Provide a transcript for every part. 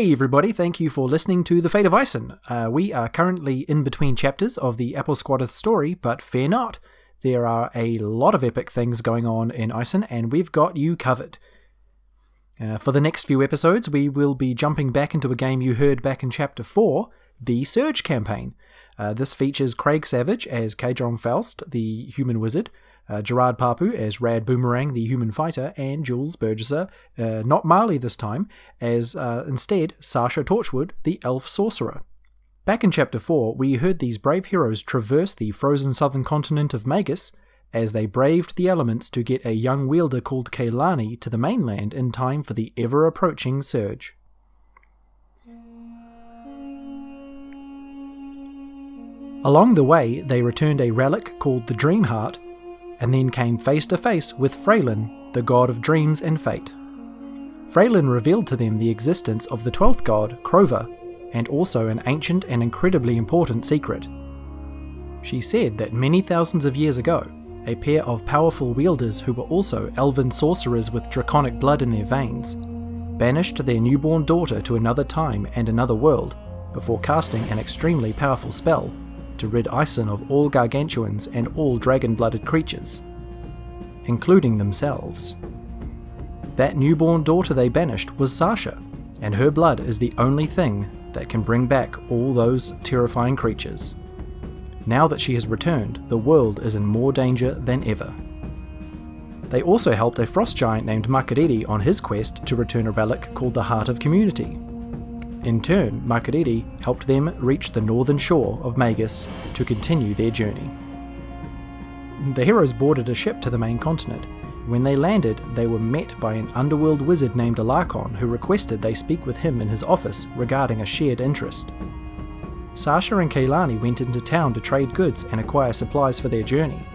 Hey everybody, thank you for listening to The Fate of Ison. Uh, we are currently in between chapters of the Apple Squadeth story, but fear not. There are a lot of epic things going on in Ison, and we've got you covered. Uh, for the next few episodes, we will be jumping back into a game you heard back in Chapter 4, the Surge campaign. Uh, this features Craig Savage as Kadron Faust, the human wizard, uh, Gerard Papu as Rad Boomerang, the human fighter, and Jules Burgesser, uh, not Marley this time, as uh, instead Sasha Torchwood, the elf sorcerer. Back in Chapter 4, we heard these brave heroes traverse the frozen southern continent of Magus as they braved the elements to get a young wielder called Kaylani to the mainland in time for the ever approaching surge. Along the way, they returned a relic called the Dream Heart, and then came face to face with Freylin, the god of dreams and fate. Freylin revealed to them the existence of the twelfth god, Krover, and also an ancient and incredibly important secret. She said that many thousands of years ago, a pair of powerful wielders who were also elven sorcerers with draconic blood in their veins, banished their newborn daughter to another time and another world before casting an extremely powerful spell to rid Ison of all gargantuans and all dragon blooded creatures, including themselves. That newborn daughter they banished was Sasha, and her blood is the only thing that can bring back all those terrifying creatures. Now that she has returned, the world is in more danger than ever. They also helped a frost giant named Makariri on his quest to return a relic called the Heart of Community. In turn, Makariri helped them reach the northern shore of Magus to continue their journey. The heroes boarded a ship to the main continent. When they landed, they were met by an underworld wizard named Alarcon who requested they speak with him in his office regarding a shared interest. Sasha and Kailani went into town to trade goods and acquire supplies for their journey,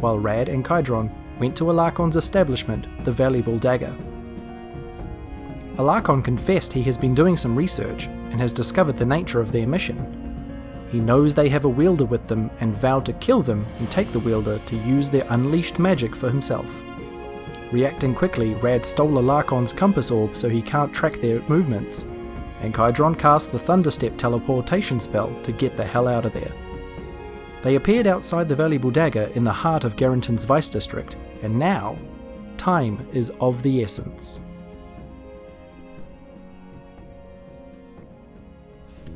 while Rad and Kydron went to Alarcon's establishment, the Valuable Dagger. Alarcon confessed he has been doing some research and has discovered the nature of their mission. He knows they have a wielder with them and vowed to kill them and take the wielder to use their unleashed magic for himself. Reacting quickly, Rad stole Alarcon's compass orb so he can't track their movements, and Kydron cast the Thunderstep teleportation spell to get the hell out of there. They appeared outside the valuable dagger in the heart of Garrington's Vice District, and now, time is of the essence.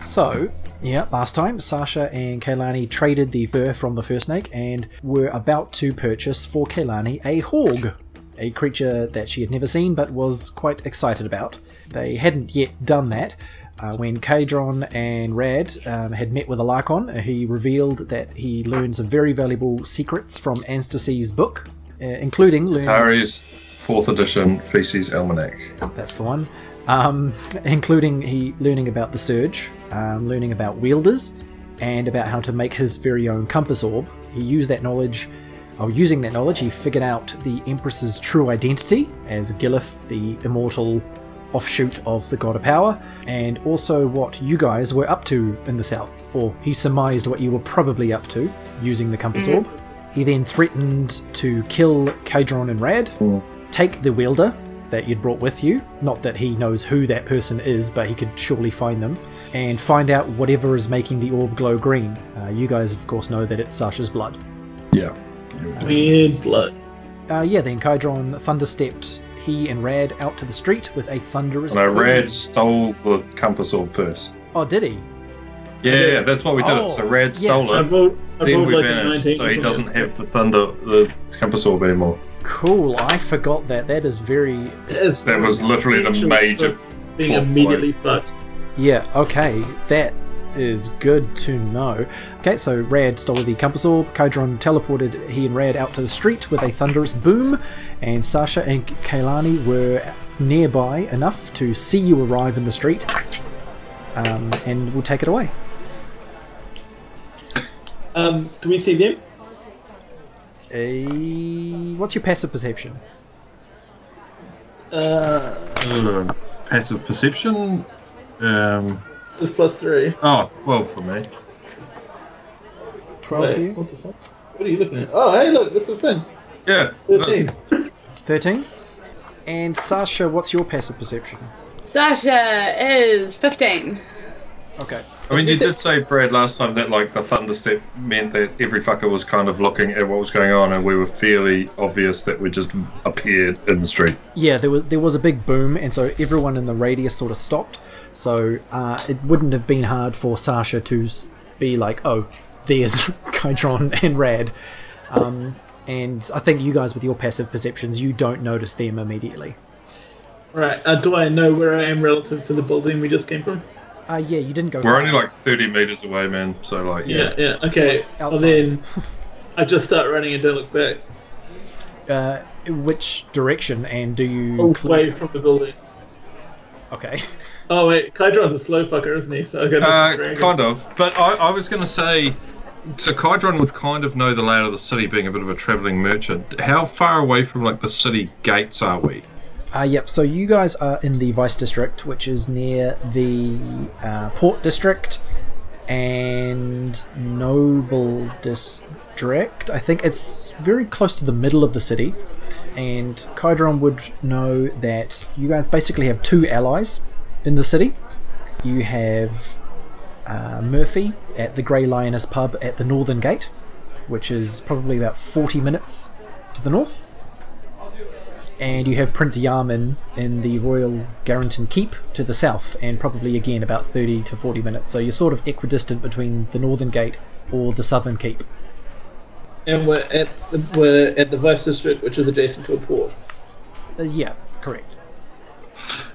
So, yeah, last time Sasha and Kaylani traded the fur from the first snake and were about to purchase for Kaylani a hog, a creature that she had never seen but was quite excited about. They hadn't yet done that. Uh, when Kadron and Rad um, had met with Alarcon, he revealed that he learned some very valuable secrets from Anastasi's book, uh, including learning. Atari's fourth edition Feces Almanac. That's the one. Um, including he learning about the Surge, um, learning about wielders, and about how to make his very own compass orb. He used that knowledge, or using that knowledge, he figured out the Empress's true identity as Gilif, the immortal offshoot of the God of Power, and also what you guys were up to in the south, or he surmised what you were probably up to using the compass orb. He then threatened to kill Kadron and Rad, take the wielder that you'd brought with you. Not that he knows who that person is, but he could surely find them. And find out whatever is making the orb glow green. Uh, you guys, of course, know that it's Sasha's blood. Yeah. Weird blood. Uh, yeah, then Kydron thunderstepped he and Rad out to the street with a thunderous. No. Rad stole the compass orb first. Oh, did he? Yeah, yeah, that's what we did. Oh, it. So Rad yeah. stole I it. vote. I Then we like a vanished, so he doesn't have the thunder, the compass orb anymore. Cool. I forgot that. That is very. Yes. That was literally the major. being immediately fucked. Yeah, okay, that is good to know. Okay, so Rad stole the compass orb, Kydron teleported he and Rad out to the street with a thunderous boom, and Sasha and Kaylani were nearby enough to see you arrive in the street, um, and we'll take it away. Um, do we see them? Uh, what's your passive perception? Uh, Uh, passive perception. Um. it's plus three. Oh, well for me. 12 for Wait, you? what the fuck? What are you looking at? Oh, hey, look, that's the thing. Yeah. 13. 13? And Sasha, what's your passive perception? Sasha is 15. Okay. I mean, you did say, Brad, last time that like the thunder step meant that every fucker was kind of looking at what was going on, and we were fairly obvious that we just appeared in the street. Yeah, there was there was a big boom, and so everyone in the radius sort of stopped. So uh, it wouldn't have been hard for Sasha to be like, "Oh, there's Kydron and Rad," um, and I think you guys with your passive perceptions, you don't notice them immediately. Right. Uh, do I know where I am relative to the building we just came from? Uh, yeah, you didn't go. We're far. only like 30 meters away, man. So like, Yeah. yeah. Yeah. Okay. Well, Outside. then I just start running and don't look back. Uh, which direction, and do you? cl- Away from the building. Okay. Oh wait, Kydron's a slow fucker, isn't he? So I got Uh, this dragon. kind of. But I, I was going to say, so Kydron would kind of know the layout of the city, being a bit of a traveling merchant. How far away from like the city gates are we? Uh, yep, so you guys are in the Vice District, which is near the uh, Port District and Noble District. I think it's very close to the middle of the city. And Kydron would know that you guys basically have two allies in the city. You have uh, Murphy at the Grey Lioness pub at the Northern Gate, which is probably about 40 minutes to the north and you have Prince Yarman in the Royal Garrington Keep to the south, and probably again about 30 to 40 minutes. So you're sort of equidistant between the Northern Gate or the Southern Keep. And we're at the, we're at the Vice District, which is adjacent to a port. Uh, yeah, correct.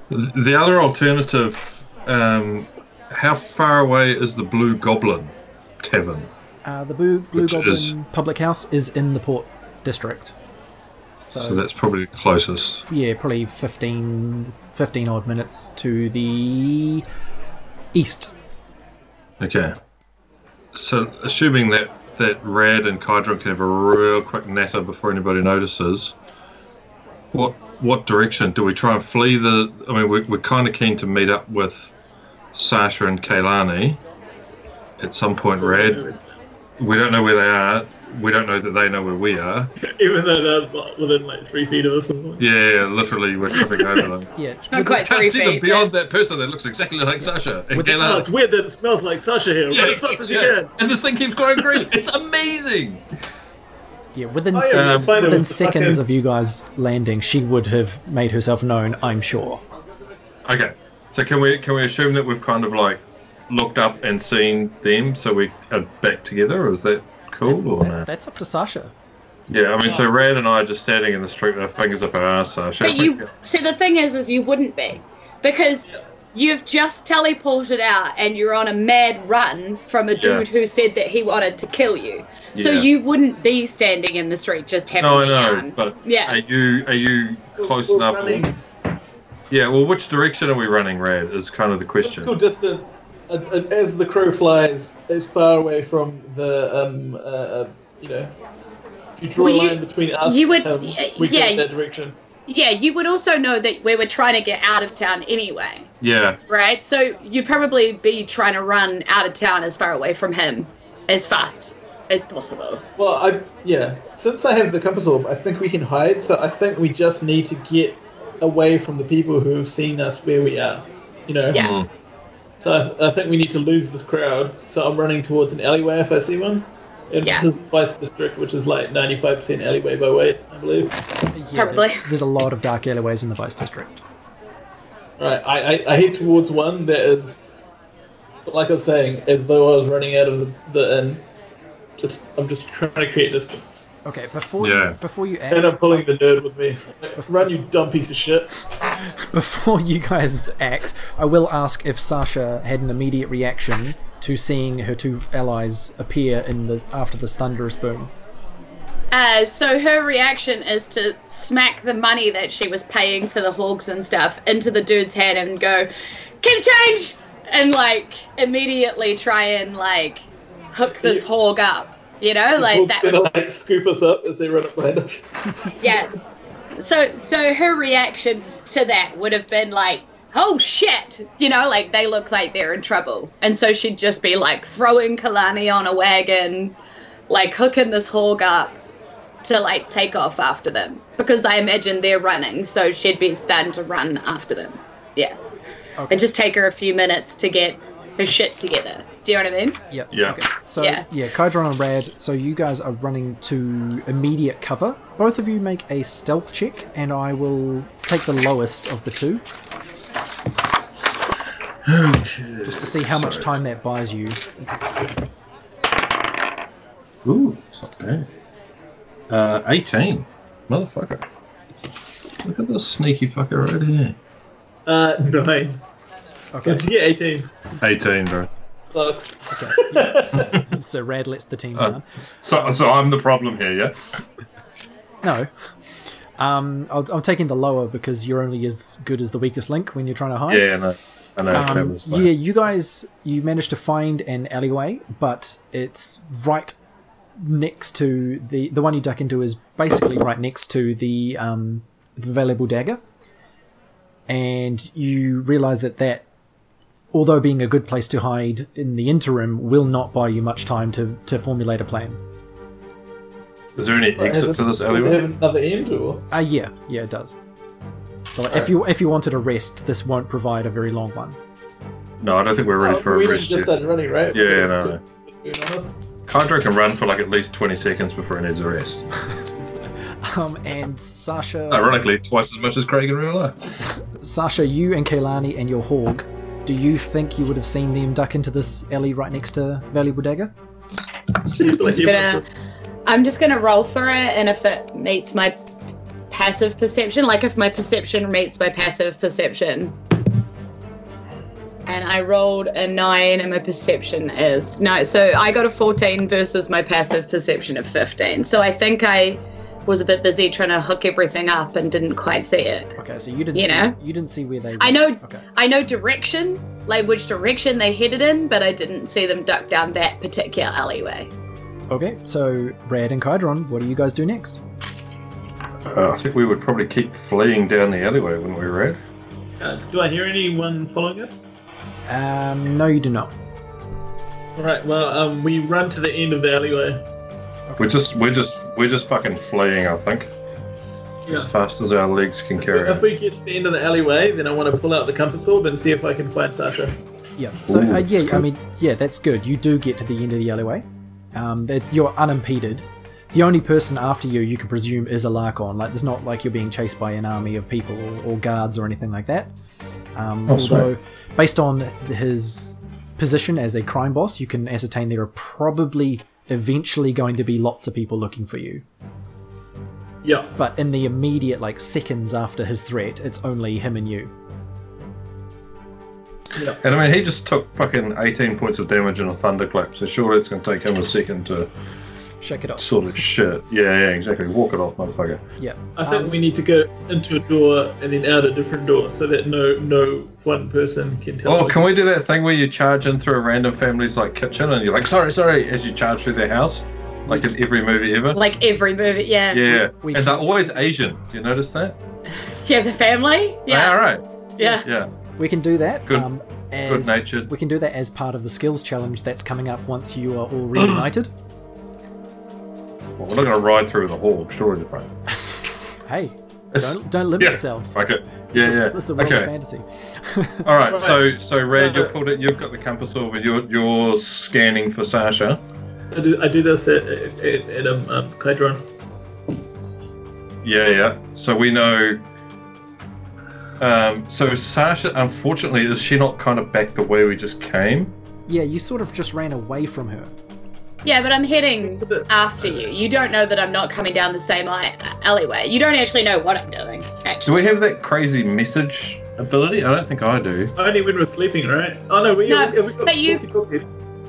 The other alternative, um, how far away is the Blue Goblin Tavern? Uh, the Blue, Blue Goblin is- Public House is in the Port District. So, So that's probably the closest. yeah, probably 15, 15 odd minutes to the east. Okay. So assuming that that Rad and Kydron can have a real quick natter before anybody notices, what what direction do we try and flee the? I mean, we're, we're kind of keen to meet up with Sasha and Kaylani at some point. Rad, we don't know where they are. We don't know that they know where we are. Even though they're within like three feet of us. or something. Yeah, literally, we're tripping over them. Yeah, Not with- quite Can't three see them feet. beyond that person that looks exactly like Sasha and With the- Oh, it's weird that it smells like Sasha here. Yeah, Run as fast as yeah. can. And this thing keeps growing green. It's amazing. yeah, within, Oh, se- yeah, Um, find it within with the seconds fucking- of you guys landing, she would have made herself known, I'm sure. Okay, so can we can we assume that we've kind of like looked up and seen them, so we are back together? Or is that cool or That- no? That's up to Sasha. Yeah, I mean, so Rad and I are just standing in the street with our fingers up our arse. So But you see, the thing is, is you wouldn't be because you've just teleported out and you're on a mad run from a Yeah. dude who said that he wanted to kill you. So Yeah. you wouldn't be standing in the street just having No, I know, yarn. but Yeah. are you are you close We're enough? running Yeah. Well, which direction are we running, Rad? Is kind of the physical question. distance uh, uh, as the crow flies as far away from the um uh, uh you know. If you draw Well, a you- line between us you would- and y- we yeah, go in that direction. Yeah, you would also know that we were trying to get out of town anyway, Yeah. right? So you'd probably be trying to run out of town as far away from him as fast as possible. Well, I yeah. Since I have the compass orb, I think we can hide. So I think we just need to get away from the people who have seen us where we are. You know. Yeah. Mm. So I, I think we need to lose this crowd. So I'm running towards an alleyway if I see one. And Yeah. this is the Vice District, which is like 95% alleyway by weight, I believe. Yeah, Probably. there- There's a lot of dark alleyways in the Vice District. Right, I, I, I head towards one that is, like I was saying, as though I was running out of the, the inn. Just I'm just trying to create distance. Okay, before Yeah. you, before you And act, I'm pulling the nerd with me. Run, you dumb piece of shit. before you guys act, I will ask if Sasha had an immediate reaction to seeing her two allies appear in this after this thunderous boom. Uh, so her reaction is to smack the money that she was paying for the hogs and stuff into the dude's hand and go, "Can change!" and like immediately try and like hook this hog up. You know, like that. gonna Would, like scoop us up as they run up behind us. yeah. So so her reaction to that would have been like, "Oh shit!" You know, like they look like they're in trouble, and so she'd just be like throwing Kalani on a wagon, like hooking this hog up to like take off after them because I imagine they're running, so she'd be starting to run after them. Yeah. Okay. It just take her a few minutes to get her shit together. Do you know what I mean? Yep. Yeah. Okay. So Yeah. yeah, Kydron and Rad. So you guys are running to immediate cover. Both of you make a stealth check, and I will take the lowest of the two, Okay. just to see how much time that buys you. Ooh, that's not bad. Uh, 18. Motherfucker. Look at this sneaky fucker right here. Uh, nine. Okay. Did you get 18? 18, bro. Sucks. Okay. Yeah. so, so Rad lets the team Uh, down. so, so I'm the problem here, yeah? No. Um, I'll, I'm taking the lower because you're only as good as the weakest link when you're trying to hide. Yeah, no. I know. Um, yeah, you guys, you managed to find an alleyway, but it's right next to the the one you duck into is basically right next to the um, the valuable dagger, and you realise that that, although being a good place to hide in the interim, will not buy you much time to to formulate a plan. Is there any exit to this Does it alleyway? have another end or? Uh, yeah, yeah, it does. So like, if you if you wanted a rest, this won't provide a very long one. No, I don't think we're ready Oh, for we a didn't rest just yet. started running, right? Yeah, no, no. Being honest. Hydro can run for like at least 20 seconds before he needs a rest. Um, and Sasha, Ironically, twice as much as Craig in real life. Sasha, you and Kailani and your hog, do you think you would have seen them duck into this alley right next to Valuable Dagger? Seriously, Gonna, I'm just gonna roll for it, and if it meets my passive perception, like if my perception meets my passive perception, and I rolled a nine, and my perception is no, so I got a 14 versus my passive perception of 15. So I think I was a bit busy trying to hook everything up and didn't quite see it. Okay, so you didn't You see, know? you didn't see where they. I know- Okay. I know direction, like which direction they headed in, but I didn't see them duck down that particular alleyway. Okay, so Rad and Kydron, what do you guys do next? Uh, I think we would probably keep fleeing down the alleyway wouldn't we ran. Uh, do I hear anyone following us? Um, no, you do not. Alright, well, um, we run to the end of the alleyway. We're just, we're just, we're just fucking fleeing. I think Yeah. as fast as our legs can carry If us. we get to the end of the alleyway, then I want to pull out the compass orb and see if I can find Sasha. Yeah. So Ooh, uh, yeah, that's I mean, yeah, that's good. You do get to the end of the alleyway. Um, that you're unimpeded. The only person after you, you can presume, is Alarcon. Like, there's not like you're being chased by an army of people or, or guards or anything like that. Um, Oh, sweet. although, based on his position as a crime boss, you can ascertain there are probably eventually going to be lots of people looking for you. Yeah. But in the immediate, like seconds after his threat, it's only him and you. Yeah. And I mean, he just took fucking 18 points of damage in a thunderclap, so surely it's going to take him a second to Shake it off. sort of shit. Yeah, yeah, exactly. Walk it off, motherfucker. Yeah. I think Um, we need to go into a door and then out a different door so that no no one person can tell. Oh, can we do that thing where you charge in through a random family's like kitchen and you're like, sorry, sorry, as you charge through their house, like in every movie ever? Like every movie, yeah. Yeah, We- and they're always Asian. Do you notice that? Yeah, the family. Yeah, All right. Yeah, yeah. Yeah, We can do that. Good- Um, good natured. we can do that as part of the skills challenge that's coming up once you are all reunited. Well, we're not going to ride through the hall. Surely the front. hey, It's- don't, don't limit yeah, yourselves. Fuck it. Yeah, yeah. This is a world of Okay. fantasy. All right. Right. So, so Red, you've pulled it. You've got the compass orb. You're you're scanning for Sasha. I do, I do this at, at, at, at um, um, Kydron. Yeah, yeah. So we know. Um, so Sasha, unfortunately, is she not kind of back the way we just came? yeah, you sort of just ran away from her. Yeah, but I'm heading after you. You don't know that I'm not coming down the same alleyway. You don't actually know what I'm doing. Do we have that crazy message ability? I don't think I do. Only when we're sleeping, right? Oh no, we, No, we, we but you- walkie-talkies.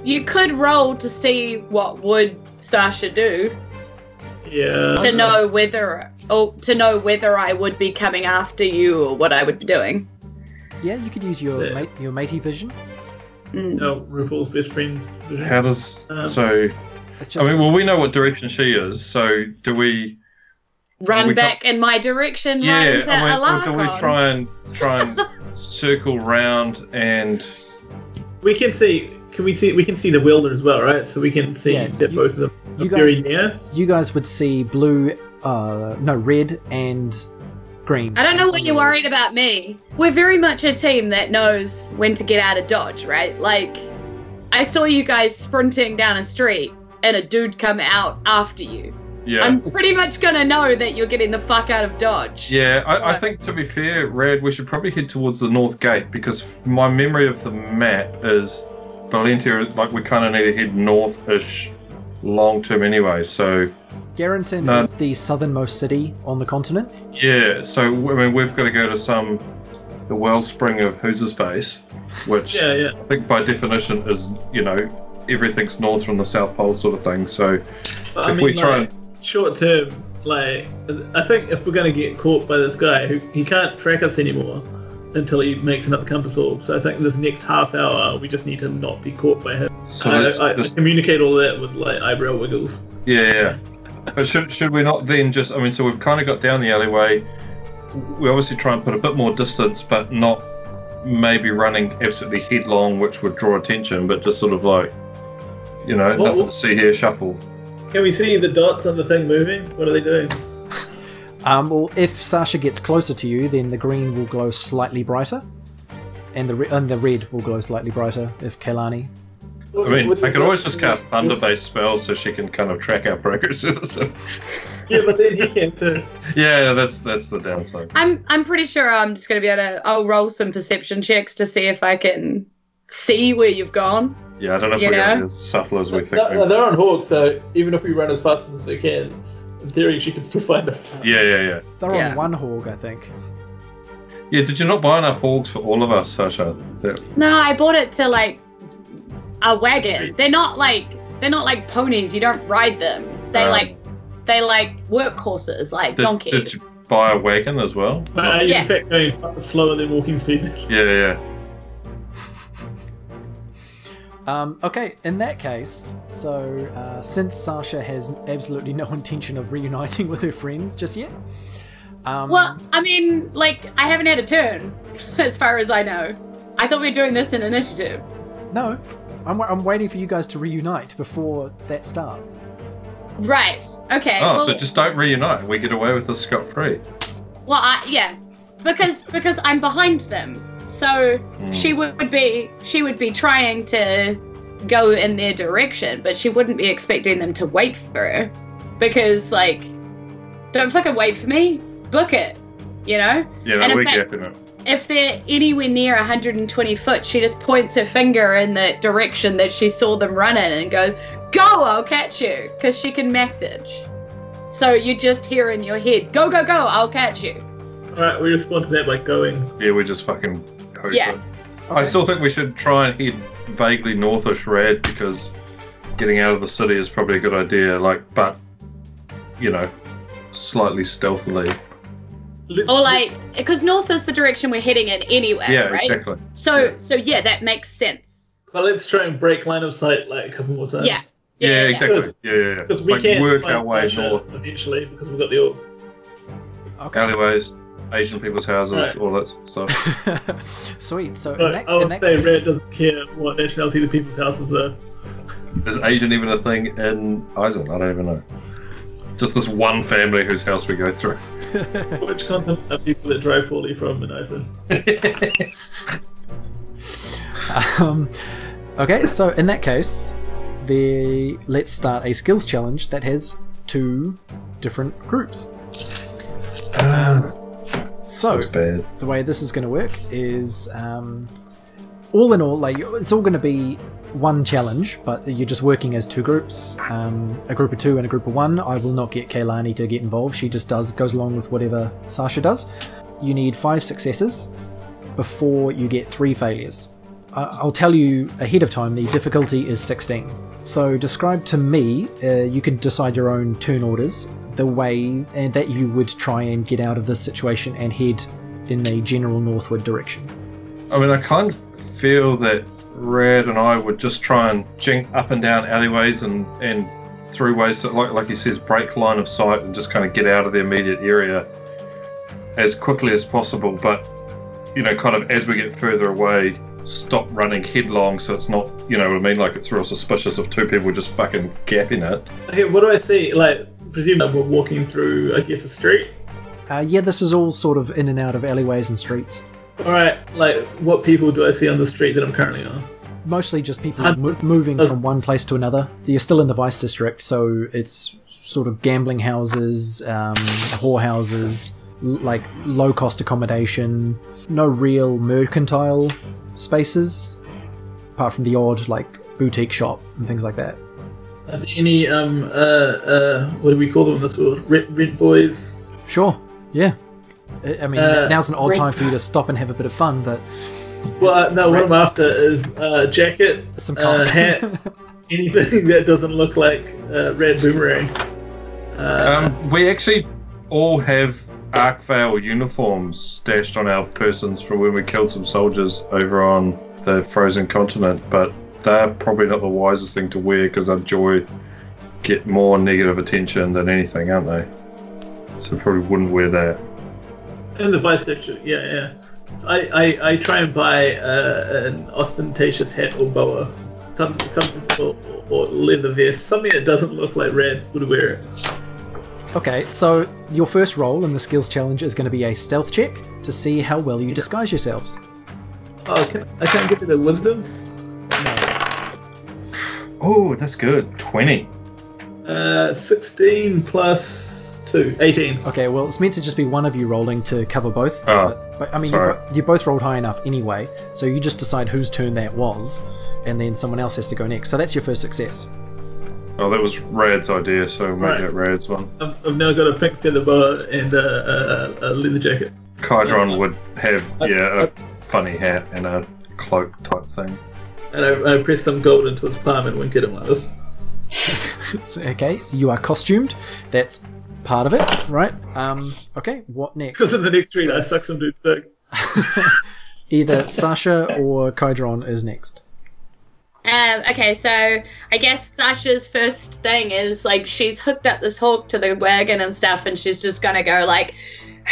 you could roll to see what would Sasha do Yeah. to know whether, or to know whether I would be coming after you or what I would be doing. Yeah, you could use your Yeah. mate, your matey vision. Mm. No, RuPaul's best friends. How does Um, so? Just I mean, well, we know what direction she is. So do we? Run we back in my direction, Yeah. to I mean, or do we try and try and circle round and? We can see. Can we see? We can see the welder as well, right? So we can see Yeah, that you- both of them you are very guys- near. you guys would see blue, uh, no red and Green. I don't know what you're worried about me. We're very much a team that knows when to get out of dodge, right? Like, I saw you guys sprinting down a street and a dude come out after you. Yeah. I'm pretty much gonna know that you're getting the fuck out of dodge. Yeah, I, I think to be fair, Rad, we should probably head towards the north gate because my memory of the map is Valentia, is like we kind of need to head north-ish long term anyway. So Garrington No. is the southernmost city on the continent. yeah, so I mean we've got to go to some the wellspring of who's his face, which Yeah, yeah. I think by definition is you know everything's north from the south pole sort of thing. So But, I if mean, we try like, short term, like I think if we're gonna get caught by this guy, who he can't track us anymore until he makes another compass orb. So I think this next half hour we just need to not be caught by him. so I, let's I, I communicate all that with like eyebrow wiggles. Yeah, yeah. But should should we not then just? I mean, so we've kind of got down the alleyway. We obviously try and put a bit more distance, but not maybe running absolutely headlong, which would draw attention. But just sort of like, you know, Well, nothing well- to see here. Shuffle. Can we see the dots on the thing moving? What are they doing? Um, well, if Sasha gets closer to you, then the green will glow slightly brighter, and the re- and the red will glow slightly brighter if Kailani. I mean, I could always just cast thunder-based spells so she can kind of track our progress. So- Yeah, but then he can too. yeah, that's that's the downside. I'm I'm pretty sure I'm just gonna be able to. I'll roll some perception checks to see if I can see where you've gone. Yeah, I don't know if You we're going to know? be as subtle as we think. No, no, they're on Hawk, so even if we run as fast as they can, in theory she can still find us. Yeah, yeah, yeah. They're Yeah. on one hog, I think. Yeah, did you not buy enough hogs for all of us, Sasha? That- No, I bought it to like a wagon. They're not like they're not like ponies. You don't ride them. They Oh. like they like workhorses, like Did- donkeys. did you- buy a wagon as well? But are Yeah. in fact going far slower than walking speed? Yeah, yeah. Um, okay, in that case, so uh, since Sasha has absolutely no intention of reuniting with her friends just yet, um, well, I mean, like I haven't had a turn, as far as I know. I thought we were doing this in initiative. no, I'm, I'm waiting for you guys to reunite before that starts. Right. Okay. Oh, well, so just don't reunite. We get away with this scot free. well, I, yeah, because because I'm behind them. So Hmm. she would be she would be trying to go in their direction, but she wouldn't be expecting them to wait for her because like don't fucking wait for me, book it. You know? Yeah, no, we're fact- gapping it. If they're anywhere near 120 foot, she just points her finger in the direction that she saw them running and goes, Go, I'll catch you. Because she can message. So you just hear in your head, Go, go, go, I'll catch you. Alright, we respond to that by going. Yeah, we just fucking hope Yeah. it. I still think we should try and head vaguely northish rad because getting out of the city is probably a good idea. Like, but you know, slightly stealthily. Let's- Or like, because north is the direction we're heading in anyway, yeah, right? exactly. So, Yeah. so yeah, that makes sense. But let's try and break line of sight like a couple more times. Yeah. Yeah, yeah. exactly. Yeah, yeah, yeah. Because we Like can't work our way north. eventually because we've got the orb. Okay. Alleyways, Asian people's houses, Right. all that sort of stuff. Sweet. So in But that, I in would that say case, Red doesn't care what nationality the people's houses are. Is Asian even a thing in Ison? I don't even know. Just this one family whose house we go through. Which continent are people that drive poorly from in Iceland? um, okay, so in that case, the let's start a skills challenge that has two different groups. Um, so the way this is going to work is, um, all in all, like it's all going to be one challenge, but you're just working as two groups, um, a group of two and a group of one. I will not get Kaylani to get involved. She just does goes along with whatever Sasha does. You need five successes before you get three failures. I- I'll tell you ahead of time. The difficulty is 16. So describe to me. Uh, you can decide your own turn orders, the ways and that you would try and get out of this situation and head in a general northward direction. I mean, I of feel that Rad and I would just try and jink up and down alleyways and, and through ways that, like, like he says, break line of sight and just kind of get out of the immediate area as quickly as possible. But, you know, kind of as we get further away, stop running headlong so it's not, you know what I mean? Like, it's real suspicious if two people just fucking gapping it. Okay, what do I see? Like, presume that we're walking through, I guess, a street. Uh, yeah, this is all sort of in and out of alleyways and streets. All right, like what people do I see on the street that I'm currently on? Mostly just people mo- moving from one place to another. You're still in the Vice District, so it's sort of gambling houses, um, whorehouses, l- like low cost accommodation, no real mercantile spaces, apart from the odd like boutique shop and things like that. There any um uh uh what do we call them in this world? Rent, rent boys. Sure, yeah. I I mean, Uh, now's an odd time for you to stop and have a bit of fun, but Well, uh, no, what I'm after is uh, jacket, some uh, hat, anything that doesn't look like uh, Rad Boomerang. Uh, Um, we actually all have Arkvale uniforms stashed on our persons from when we killed some soldiers over on the frozen continent, but they're probably not the wisest thing to wear because our joy get more negative attention than anything, aren't they? So probably wouldn't wear that. In the vice district, yeah, yeah. I, I, I try and buy uh, an ostentatious hat or boa, some, something or, or leather vest, something that doesn't look like red would wear it. Okay, so your first roll in the skills challenge is going to be a stealth check to see how well you disguise yourselves. Oh, can, I can't get to the wisdom. Oh, that's good. 20. Uh, 16 plus 2, 18. Okay, well, it's meant to just be one of you rolling to cover both. Oh, but, but I mean, you, sorry. bo- you both rolled high enough anyway, so you just decide whose turn that was, and then someone else has to go next. So that's your first success. Oh, that was Rad's idea, so make Right. that Rad's one. I've, I've now got a pink feather boa and a, a, a leather jacket. Kydron would have, yeah, a funny hat and a cloak type thing. And I, I press some gold into his palm and wink at him like this. So, okay, so you are costumed. That's part of it, right? Um, okay, what next? Because in the next read, I suck some dude's dick. Either Sasha or Kydron is next. Um, okay, so I guess Sasha's first thing is like she's hooked up this hawk to the wagon and stuff, and she's just gonna go like,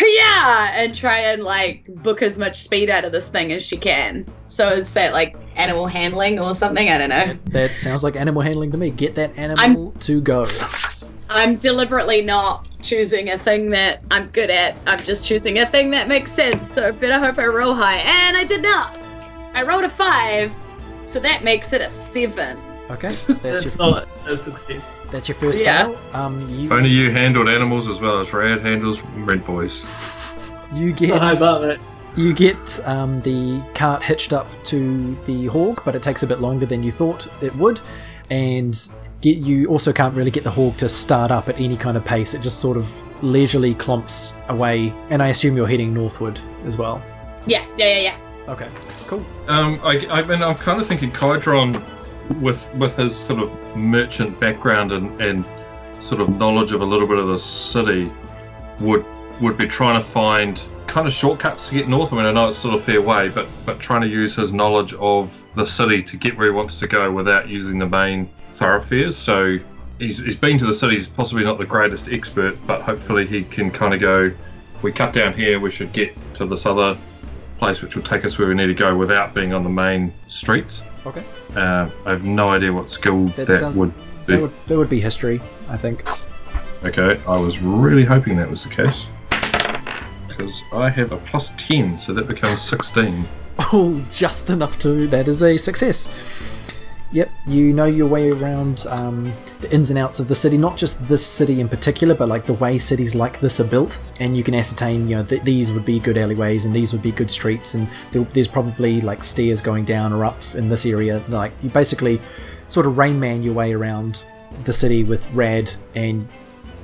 yeah, and try and like book as much speed out of this thing as she can. So is that like animal handling or something? I don't know. That sounds like animal handling to me. Get that animal to go. I'm deliberately not choosing a thing that I'm good at. I'm just choosing a thing that makes sense. So I better hope I roll high, and I did not. I rolled a five, so that makes it a seven. Okay, that's That's your not a 16. that's your first Yeah. fail. Um, If you only you handled animals as well as Rad handles Red Boys. you get Hi, bar, mate. You get um, the cart hitched up to the hawk, but it takes a bit longer than you thought it would, and get you also can't really get the hawk to start up at any kind of pace. It just sort of leisurely clumps away, and I assume you're heading northward as well. Yeah, yeah, yeah, yeah. Okay, cool. Um, I, I mean, I'm kind of thinking Kydron, with with his sort of merchant background and, and sort of knowledge of a little bit of the city, would would be trying to find kind of shortcuts to get north. I mean, I know it's still a fair way, but but trying to use his knowledge of the city to get where he wants to go without using the main thoroughfares. So he's, he's been to the city. He's possibly not the greatest expert, but hopefully he can kind of go. We cut down here. We should get to this other place, which will take us where we need to go without being on the main streets. Okay, Uh, I have no idea what skill That that, sounds- would be. that would that would be history, I think. Okay, I was really hoping that was the case. Because I have a plus 10, so that becomes 16. Oh, just enough to. That is a success. Yep, you know your way around um, the ins and outs of the city, not just this city in particular, but like the way cities like this are built, and you can ascertain, you know, that these would be good alleyways and these would be good streets, and there's probably like stairs going down or up in this area. Like you basically sort of Rain Man your way around the city with Rad and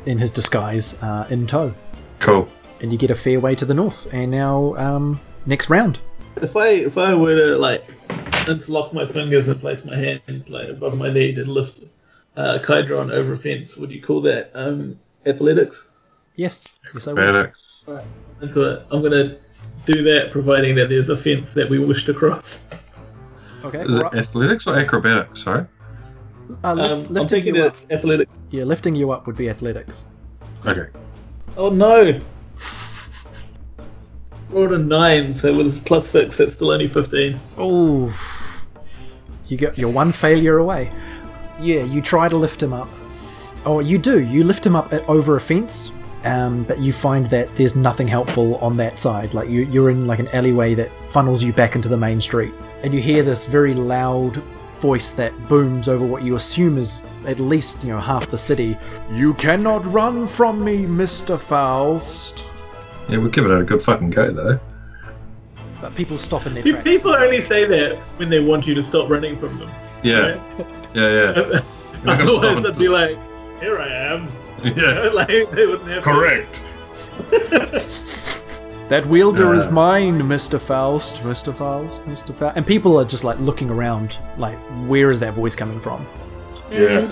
in his disguise uh, in tow, Cool. And you get a fair way to the north. And now, um, next round. If I if I were to like interlock my fingers and place my hands like above my knee and lift uh, Kydron over a fence, would you call that um, athletics? Yes, yes, I will. Better. And so I'm gonna do that, providing that there's a fence that we wish to cross. Okay. Is it right. athletics or acrobatics? Sorry. Uh, lift- Um, I'm lifting thinking you up. it's athletics. Yeah, lifting you up would be athletics. Okay. Oh no! Rolled a nine, so with plus six, that's still only fifteen. Oh, you get you're one failure away. Yeah, you try to lift him up. Oh, you do. You lift him up at, over a fence, Um, but you find that there's nothing helpful on that side. Like you, you're in like an alleyway that funnels you back into the main street, and you hear this very loud voice that booms over what you assume is at least you know half the city. You cannot run from me, Mister Faust. Yeah, we'll give it a good fucking go though. But people stop in their tracks. People only say that when they want you to stop running from them. Yeah, right? yeah, yeah. We're gonna Otherwise, they'd be like, "Here I am." yeah, like they wouldn't have. correct. That wielder is mine, Mr. Faust, Mr. Faust, Mr. Faust. And people are just like looking around, like, where is that voice coming from? Yeah.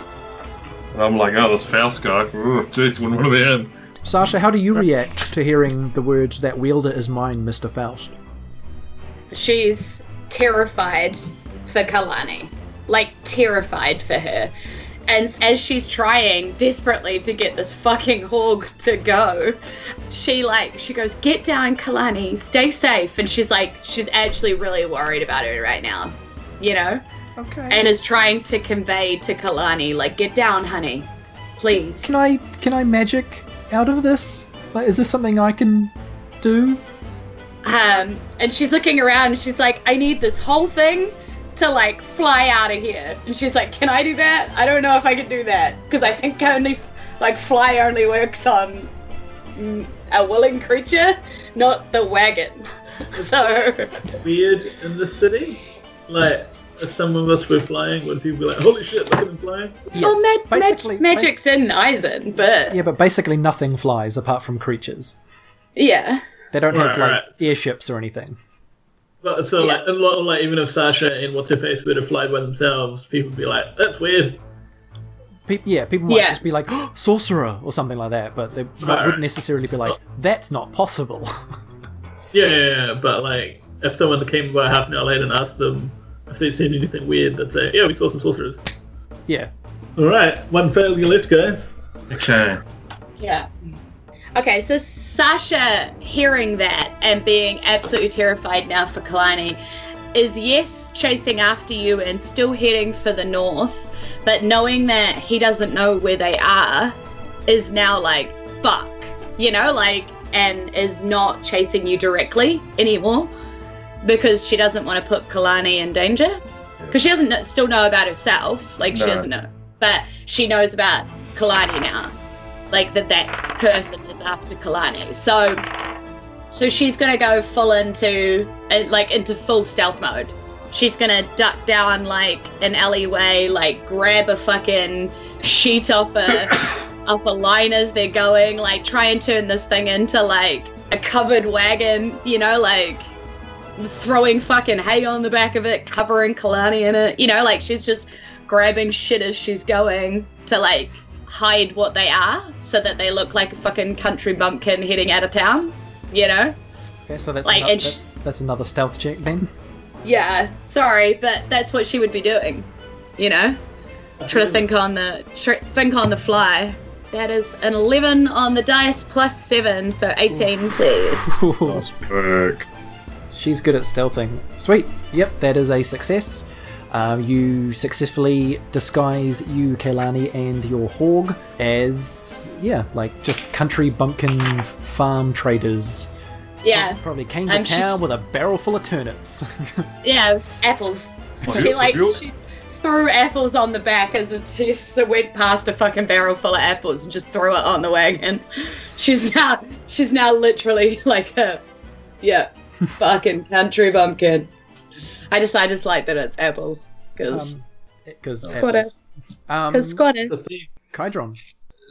And I'm like, oh, this Faust guy. Ooh, Jeez, wouldn't want to be him. Sasha, how do you react to hearing the words, that wielder is mine, Mr. Faust? she's terrified for Kalani. Like, terrified for her. And as she's trying desperately to get this fucking hog to go, she like she goes, "Get down, Kalani. Stay safe." And she's like, she's actually really worried about her right now, you know, Okay. and is trying to convey to Kalani, like, "Get down, honey, please." can I can I magic out of this? Like, is this something I can do? Um, and she's looking around and she's like, I need this whole thing to like fly out of here. And she's like, Can I do that? I don't know if I can do that because I think only like fly only works on mm, a willing creature, not the wagon. So weird in the city. Like, if some of us were flying, would people be like, "Holy shit, look at them flying"? Yeah, well, ma- mag- basically- magic's in Ison, but Yeah, but basically nothing flies apart from creatures. yeah. They don't have Right, like right. airships or anything. But so Yeah. like a lot, like even if Sasha and what's her face were to fly by themselves, people would be like, "That's weird." Pe- yeah, people might Yeah. just be like "Oh, sorcerer or something like that, but they Right, wouldn't right. necessarily be like that's not possible. Yeah, yeah, yeah, but like if someone came by half an hour later and asked them if they've seen anything weird, they'd say, "Yeah, we saw some sorcerers." yeah. All right, one failure left, guys. Okay. Yeah. Okay, so Sasha hearing that and being absolutely terrified now for Kalani is yes, chasing after you and still heading for the north, but knowing that he doesn't know where they are is now like, fuck, you know, like, and is not chasing you directly anymore because she doesn't want to put Kalani in danger. Because she doesn't kn- still know about herself, like, she No. doesn't know, but she knows about Kalani now like that that person is after Kalani. So so she's gonna go full into uh, like into full stealth mode. She's gonna duck down like an alleyway, like grab a fucking sheet off a off a line as they're going, like try and turn this thing into like a covered wagon, you know, like throwing fucking hay on the back of it, covering Kalani in it. You know, like she's just grabbing shit as she's going to like hide what they are so that they look like a fucking country bumpkin heading out of town. You know? Okay, so that's Like, ano- and sh- that- that's another stealth check then. Yeah, sorry, but that's what she would be doing. You know? Try to think on the tr- think on the fly. That is an 11 on the dice plus 7, so 18, please. Nice work. She's good at stealthing. Sweet. Yep, that is a success. Um, you successfully disguise you, Kailani, and your hog as, yeah, like just country bumpkin farm traders. Yeah, Probably came to I'm town just- with a barrel full of turnips. yeah, apples. Well, She like you- she threw apples on the back as it just went past a fucking barrel full of apples and just threw it on the wagon. She's now she's now literally like a yeah fucking country bumpkin. I just I just like that it's apples because Because Squatter. Um, because squatter. The theme. Kydron.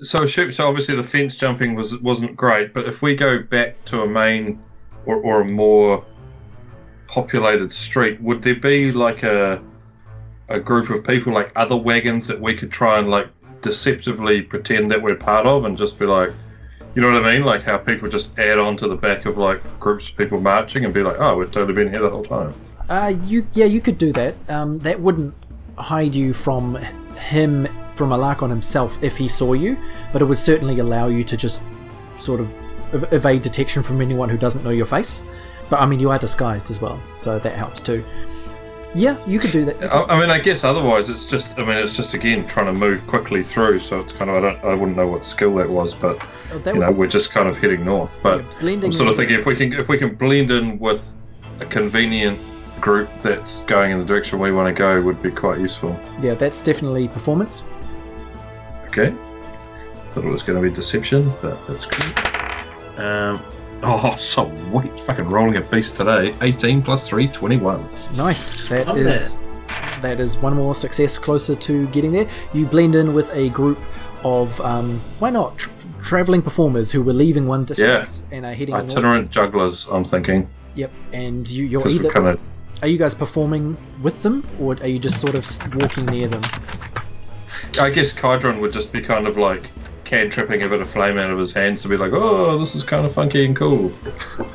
So shoot. So obviously the fence jumping was wasn't great, but if we go back to a main or, or a more populated street, would there be like a a group of people, like other wagons, that we could try and like deceptively pretend that we're part of, and just be like, you know what I mean? Like how people just add on to the back of like groups of people marching and be like, oh, we've totally been here the whole time. Uh, you yeah, you could do that. Um, that wouldn't hide you from him from Alarcon himself if he saw you, but it would certainly allow you to just sort of ev- evade detection from anyone who doesn't know your face. But I mean, you are disguised as well, so that helps too. Yeah, you could do that. I, I mean, I guess otherwise it's just. I mean, it's just again trying to move quickly through. So it's kind of. I don't. I wouldn't know what skill that was, but Uh, that you know, would- we're just kind of heading north. But yeah. I'm sort of thinking if we can if we can blend in with a convenient group that's going in the direction we want to go would be quite useful. Yeah, that's definitely performance. Okay. Thought it was going to be deception, but that's good. Um. Oh, so sweet! Fucking rolling a beast today. 18 plus 3, 21. Nice. That Love is that is one more success closer to getting there. You blend in with a group of um, why not tr- traveling performers who were leaving one district and are heading north. Itinerant jugglers, I'm thinking. Yep, and you, you're either we're kind of. are you guys performing with them or are you just sort of walking near them? I guess Kydron would just be kind of like cantripping a bit of flame out of his hands to be like, oh, this is kind of funky and cool.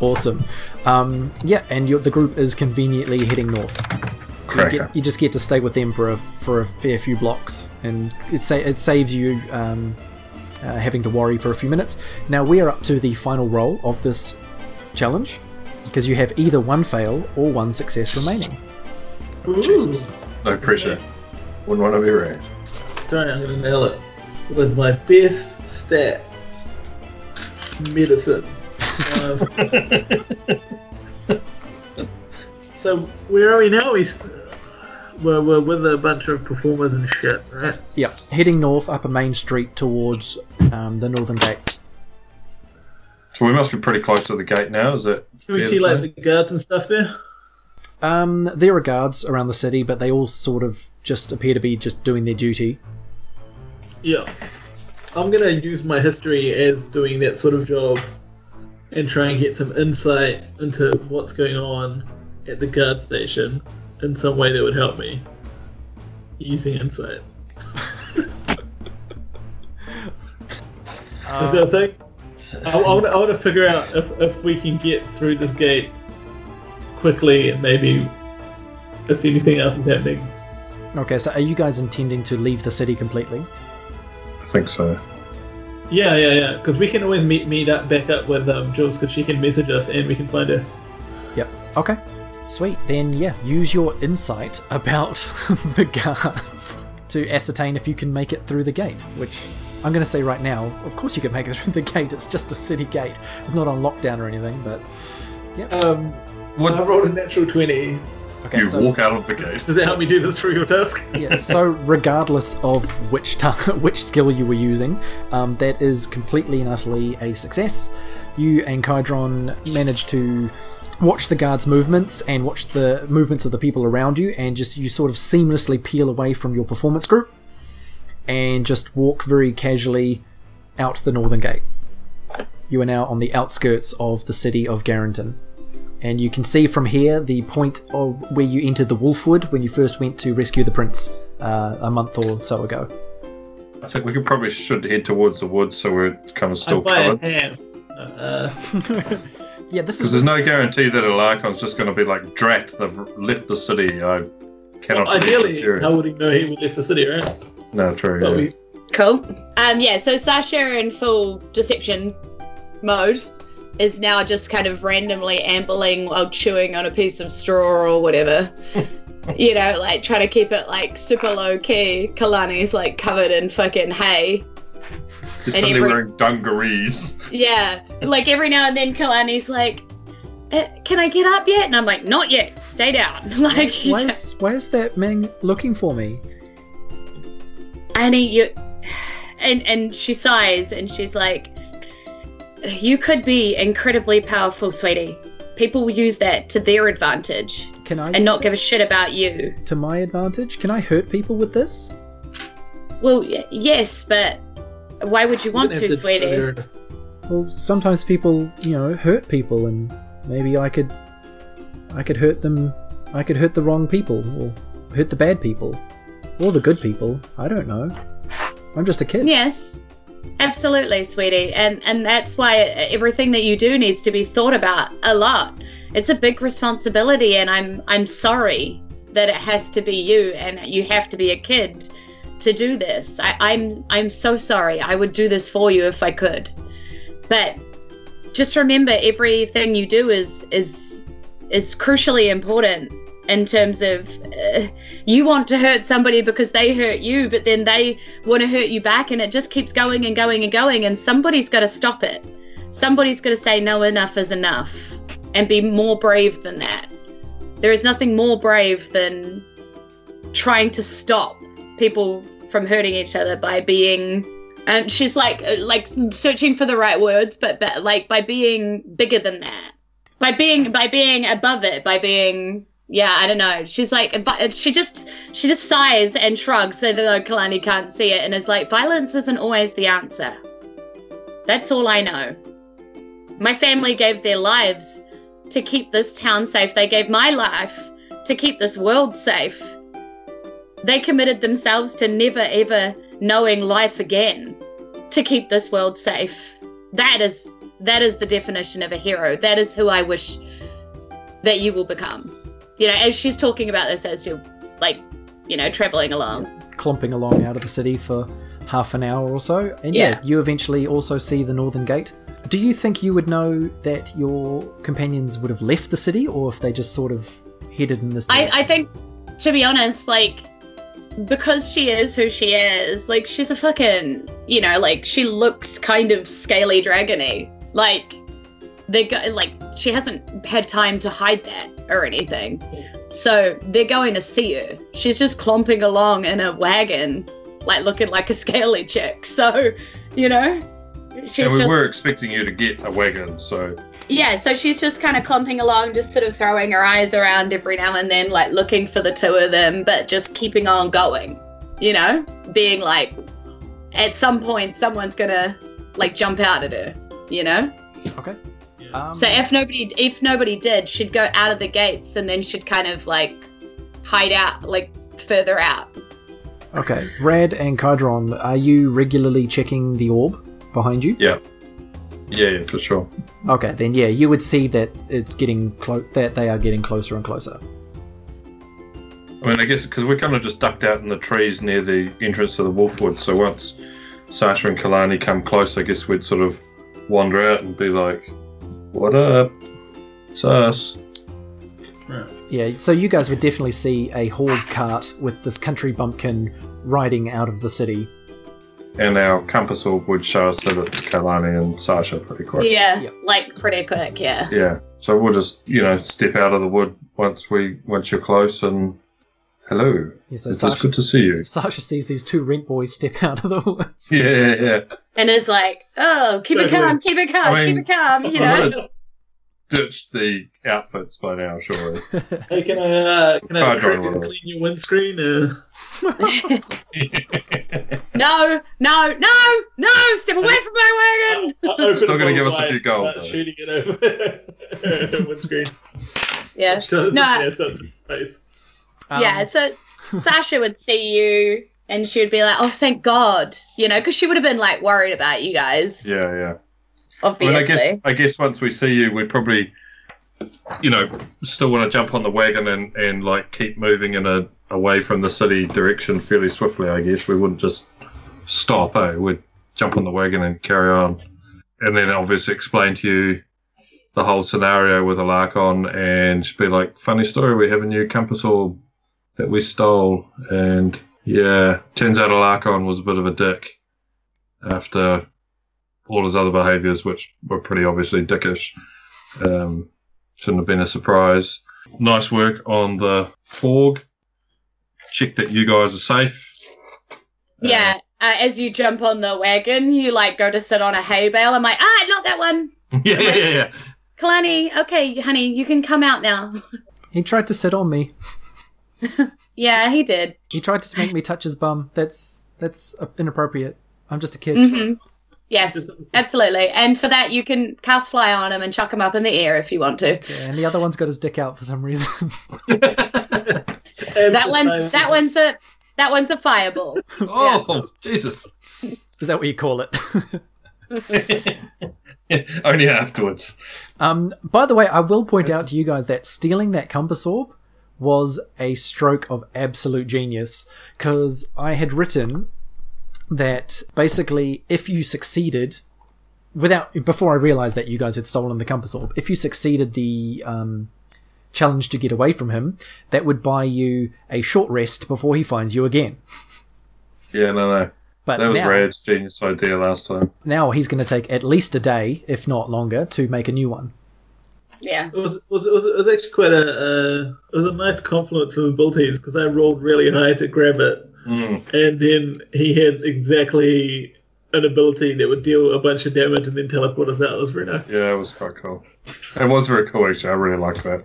Awesome. Um, yeah, and the group is conveniently heading north. So you, get, you just get to stay with them for a for a fair few blocks, and it sa- it saves you um, uh, having to worry for a few minutes. Now we are up to the final roll of this challenge because you have either one fail or one success remaining. Ooh. No pressure. Wouldn't want to be right. Try, I'm gonna nail it with my best stat, medicine. Um, so where are we now? We we're, we're with a bunch of performers and shit, right? Yeah, heading north up a main street towards um, the northern gate. So we must be pretty close to the gate now, is it? Can we see like the guards and stuff there? Um, there are guards around the city, but they all sort of just appear to be just doing their duty. Yeah. I'm gonna use my history as doing that sort of job and try and get some insight into what's going on at the guard station in some way that would help me. Using insight. Is that a um, thing? I, I, want to, I want to figure out if, if we can get through this gate quickly and maybe if anything else is happening. Okay, so are you guys intending to leave the city completely? I think so. Yeah, yeah, yeah. Because we can always meet meet up back up with um, Jules because she can message us and we can find her. Yep. Okay. Sweet. Then yeah, use your insight about the guards to ascertain if you can make it through the gate. Which I'm going to say right now, of course you can make it through the gate. It's just a city gate. It's not on lockdown or anything. But yeah. Um, Would I rolled a natural twenty. Okay. you so, walk out of the gate? Does that help me do this through your desk? yeah, so regardless of which ta- which skill you were using, um, that is completely and utterly a success. You and Kydron manage to watch the guards' movements and watch the movements of the people around you, and just you sort of seamlessly peel away from your performance group and just walk very casually out the northern gate. You are now on the outskirts of the city of Garrington. And you can see from here the point of where you entered the Wolfwood when you first went to rescue the prince uh, a month or so ago. I think we could probably should head towards the woods so we're kind of I still buy a covered. Uh, Yeah, this is. Because there's no guarantee that Alarcon's just going to be like, drat, they've left the city. I cannot leave this ideally, area. how would he know he would left the city, right? No, true. Yeah. Cool. Um, yeah, so Sasha in full deception mode is now just kind of randomly ambling while chewing on a piece of straw or whatever. you know, like trying to keep it like super low key. Kalani's like covered in fucking hay. He's and suddenly every- wearing dungarees. Yeah, like every now and then Kalani's like, "Uh, "Can I get up yet?" And I'm like, "Not yet. Stay down." like, why is, why is that man looking for me? Annie, you and and she sighs and she's like, "You could be incredibly powerful, sweetie. People will use that to their advantage Can I and not give a shit about you." to my advantage? Can I hurt people with this? Well, y- yes, but why would you want gonna to, sweetie? try to- Well, sometimes people, you know, hurt people, and maybe I could, I could hurt them. I could hurt the wrong people, or hurt the bad people, or the good people. I don't know. I'm just a kid. Yes, absolutely, sweetie, and and that's why everything that you do needs to be thought about a lot. It's a big responsibility, and I'm I'm sorry that it has to be you, and you have to be a kid to do this. I, I'm I'm so sorry. I would do this for you if I could, but just remember, everything you do is is is crucially important in terms of uh, you want to hurt somebody because they hurt you, but then they want to hurt you back, and it just keeps going and going and going, and somebody's got to stop it. Somebody's got to say, no, enough is enough, and be more brave than that. There is nothing more brave than trying to stop people from hurting each other by being and she's like uh, like searching for the right words but, but like by being bigger than that by being by being above it by being yeah i don't know she's like she just she just sighs and shrugs so that kalani can't see it and is like violence isn't always the answer that's all i know my family gave their lives to keep this town safe they gave my life to keep this world safe they committed themselves to never ever knowing life again to keep this world safe. That is that is the definition of a hero. That is who I wish that you will become. You know, as she's talking about this as you're like, you know, traveling along. Clomping along out of the city for half an hour or so. And yeah, Yeah. you eventually also see the Northern Gate. Do you think you would know that your companions would have left the city or if they just sort of headed in this I. I think to be honest, like because she is who she is, like she's a fucking you know, like she looks kind of scaly dragony. Like they go like she hasn't had time to hide that or anything. So they're going to see her. She's just clomping along in a wagon, like looking like a scaly chick. So, you know, she's and we just were expecting you to get a wagon, so yeah, so she's just kind of clomping along, just sort of throwing her eyes around every now and then, like looking for the two of them, but just keeping on going, you know, being like, at some point, someone's gonna like jump out at her, you know. Okay. Um, So if nobody, if nobody did, she'd go out of the gates and then she'd kind of like hide out, like further out. okay. Rad and Kydron, are you regularly checking the orb behind you? yeah, yeah, yeah, for sure. Okay, then yeah, you would see that it's getting close. That they are getting closer and closer. I mean, I guess because we're kind of just ducked out in the trees near the entrance to the Wolfwood. So once Sasha and Kalani come close, I guess we'd sort of wander out and be like, "What up, Sas?" Yeah, so you guys would definitely see a horde cart with this country bumpkin riding out of the city. And our compass orb would show us that it's Kalani and Sasha pretty quick. Yeah, Yep. like pretty quick. Yeah. Yeah. So we'll just, you know, step out of the wood once we once you're close and hello. Yeah, so It's Sasha, good to see you. Sasha sees these two rent boys step out of the woods. Yeah, yeah, yeah. And is like, oh, keep it calm, keep it calm, I mean, keep it calm, you I'm know. gonna ditch the outfits by now, surely. Hey, can I uh, can I Card trick drawing and will. clean your windscreen? Uh, No, no, no, no! Step away from my wagon! I- I Still gonna give us a few gold, though. Shooting it over windscreen. Yeah, No. yeah, so it's. Um, yeah. So Sasha would see you, and she would be like, "Oh, thank God," you know, because she would have been like worried about you guys, yeah, yeah. I obviously. mean, I guess I guess once we see you, we'd probably, you know, still want to jump on the wagon and, and like keep moving in a away from the city direction fairly swiftly. I guess we wouldn't just stop. Eh? We'd jump on the wagon and carry on, and then obviously explain to you the whole scenario with Alarcon, and just be like, "Funny story, we have a new compass orb that we stole," and yeah, turns out Alarcon was a bit of a dick after all his other behaviours, which were pretty obviously dickish. Um, shouldn't have been a surprise. Nice work on the Forg. Check that you guys are safe. yeah. Uh, as you jump on the wagon, you like go to sit on a hay bale. I'm like, ah, not that one. yeah, yeah, yeah, yeah. Kalani, okay, honey, you can come out now. He tried to sit on me. Yeah, he did. He tried to make me touch his bum. That's that's uh, inappropriate. I'm just a kid. hmm Yes, absolutely. And for that, you can cast fly on him and chuck him up in the air if you want to. Yeah, and the other one's got his dick out for some reason. That one, that one's a, that one's a fireball. Oh, Jesus. Is that what you call it? Only afterwards. Um, by the way, I will point out to you guys that stealing that compass orb was a stroke of absolute genius because I had written that basically if you succeeded without before I realized that you guys had stolen the compass orb, if you succeeded the um, challenge to get away from him, that would buy you a short rest before he finds you again. Yeah, no, no. But That was now, Rad's genius idea last time. now he's going to take at least a day, if not longer, to make a new one. Yeah. It was, it was, it was, it was actually quite a uh, it was a nice confluence of abilities because I rolled really high to grab it, Mm. and then he had exactly an ability that would deal a bunch of damage and then teleport us out. It was very nice. Yeah, it was quite cool. It was very cool, actually. I really liked that.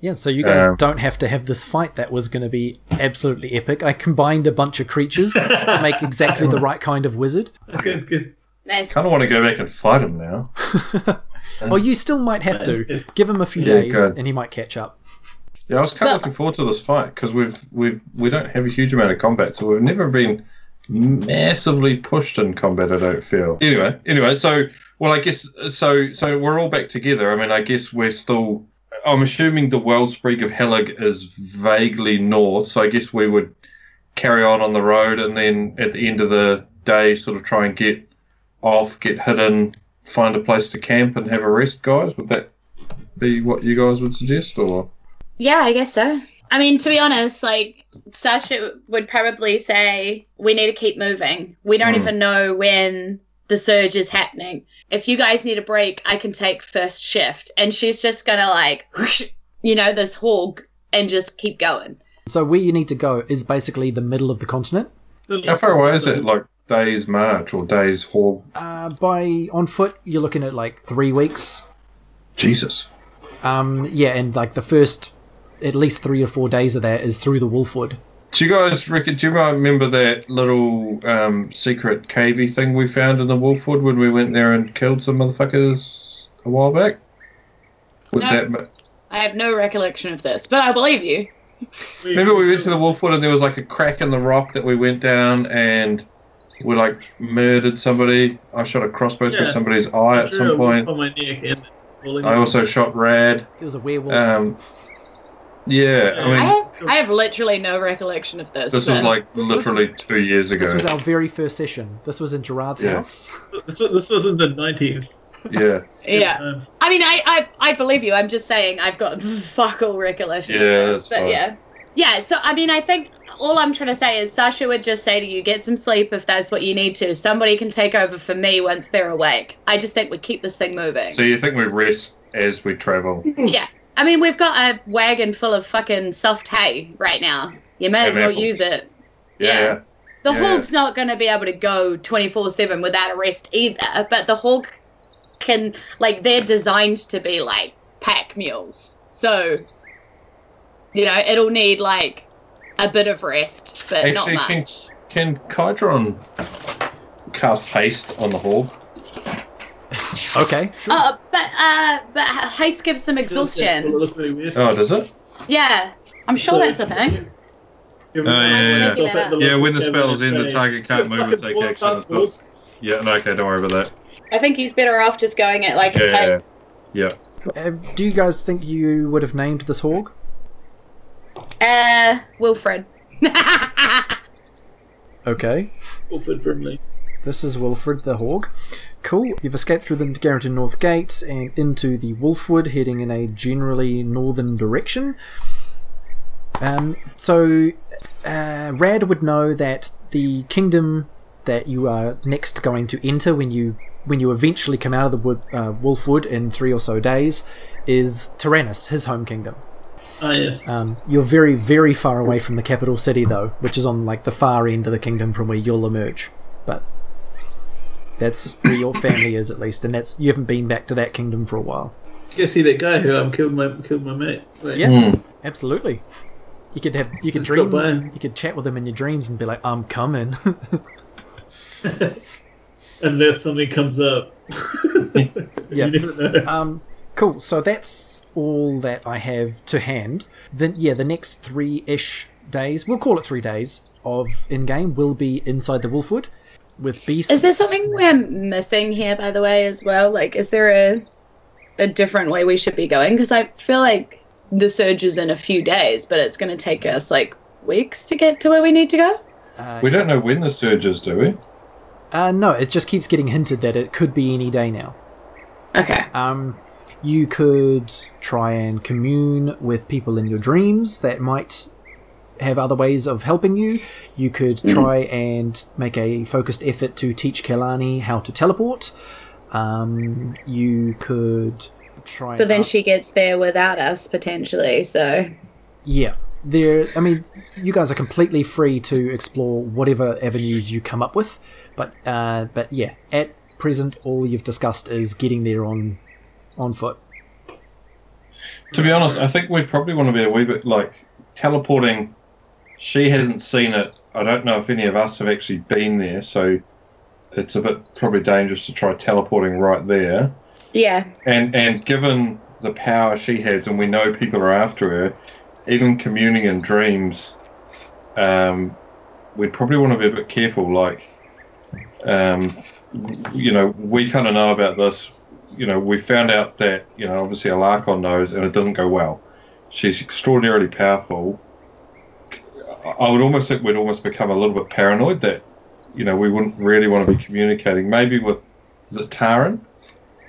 Yeah, so you guys Um, don't have to have this fight. That was going to be absolutely epic. I combined a bunch of creatures to make exactly the right kind of wizard. Good, good. Nice. Kind of want to go back and fight him now. Oh, you still might have to give him a few Yeah, days, good. and he might catch up. Yeah, I was kind of looking forward to this fight because we've we've we don't have a huge amount of combat, so we've never been massively pushed in combat. I don't feel. Anyway, anyway, so well, I guess so. So we're all back together. I mean, I guess we're still. I'm assuming the wellspring of Hellig is vaguely north, so I guess we would carry on on the road, and then at the end of the day, sort of try and get off, get hidden, find a place to camp, and have a rest, guys. Would that be what you guys would suggest, or? Yeah, I guess so. I mean, to be honest, like Sasha would probably say, we need to keep moving. We don't Mm. even know when the surge is happening. If you guys need a break, I can take first shift. And she's just gonna like, you know, this hog and just keep going. So where you need to go is basically the middle of the continent. How far away is it? Like days march or days haul? Uh, by on foot, you're looking at like three weeks. Jesus. Um, yeah, and like the first at least three or four days of that is through the Wolfwood. Do you guys reckon? Do you remember that little um, secret cavey thing we found in the Wolfwood when we went there and killed some motherfuckers a while back? With No. that, I have no recollection of this, but I believe you. remember we went to the Wolfwood and there was like a crack in the rock that we went down and we like murdered somebody. I shot a crossbow through somebody's eye at some point. On my neck and falling I also shot Rad. It was a werewolf. Um, yeah, I I mean, have, I have literally no recollection of this. this was like literally two years ago. this was our very first session. This was in Gerard's Yeah. house. This was, this was in the nineties. Yeah. yeah. I mean, I, I, I believe you. I'm just saying I've got fuck all recollection. of Yeah, this, that's but fine. yeah, yeah. So I mean, I think all I'm trying to say is Sasha would just say to you, get some sleep if that's what you need to. Somebody can take over for me once they're awake. I just think we keep this thing moving. So you think we rest as we travel? Mm-hmm. yeah. I mean, we've got a wagon full of fucking soft hay right now. You may as well apples. use it. Yeah. Yeah. The Yeah. hog's not going to be able to go 24 7 without a rest either, but the hog can, like, they're designed to be like pack mules. So, you know, it'll need like a bit of rest, but Actually, not can- much. Can can Kydron cast haste on the hawk? Okay, sure. Oh, but uh, but haste gives them exhaustion. Looks really weird. Oh, does it? Yeah, I'm sure that's a thing. Oh, yeah, yeah. Yeah, when the spell's in, the target can't move and take action. Yeah, no, okay, don't worry about that. I think he's better off just going at like a Yeah, pace. yeah. Uh, do you guys think you would have named this hog? Uh, Wilfred. Okay. Wilfred Brimley. This is Wilfred the Hog. Cool. You've escaped through the Garrington North Gate and into the Wolfwood, heading in a generally northern direction. Um, so, uh, Rad would know that the kingdom that you are next going to enter when you when you eventually come out of the wood, uh, Wolfwood in three or so days is Tyrannus, his home kingdom. Yes. Um, you're very, very far away from the capital city, though, which is on like the far end of the kingdom from where you'll emerge. But that's where your family is, at least, and that's you haven't been back to that kingdom for a while. You guys see that guy who um, killed my killed my mate? Wait. Yeah. Hmm. Absolutely. You could have, you could Just dream, by you could chat with him in your dreams and be like, "I'm coming." Unless something comes up. Yeah. You never know. Um, cool. So that's all that I have to hand. Then, yeah, the next three-ish days, we'll call it three days of in-game, will be inside the Wolfwood with beasts. Is there something we're missing here, by the way, as well? Like, is there a a different way we should be going? Because I feel like the surge is in a few days, but it's going to take us like weeks to get to where we need to go. Uh, We don't know when the surge is, do we? Uh, no, it just keeps getting hinted that it could be any day now. Okay. Um, You could try and commune with people in your dreams that might have other ways of helping you. You could try and make a focused effort to teach Kalani how to teleport. Um, you could try. But then and- she gets there without us potentially. So Yeah, there. I mean, you guys are completely free to explore whatever avenues you come up with, but uh, but yeah, at present, all you've discussed is getting there on on foot. To be honest, I think we'd probably want to be a wee bit like teleporting. She hasn't seen it. I don't know if any of us have actually been there, so it's a bit probably dangerous to try teleporting right there. yeah, And and given the power she has, and we know people are after her, even communing in dreams, um, we'd probably want to be a bit careful. Like, um, you know, we kind of know about this. You know, we found out that you know, obviously, Alarcon knows, and it doesn't go well. She's extraordinarily powerful. I- I would almost think we'd almost become a little bit paranoid that, you know, we wouldn't really want to be communicating. Maybe with is it Taran?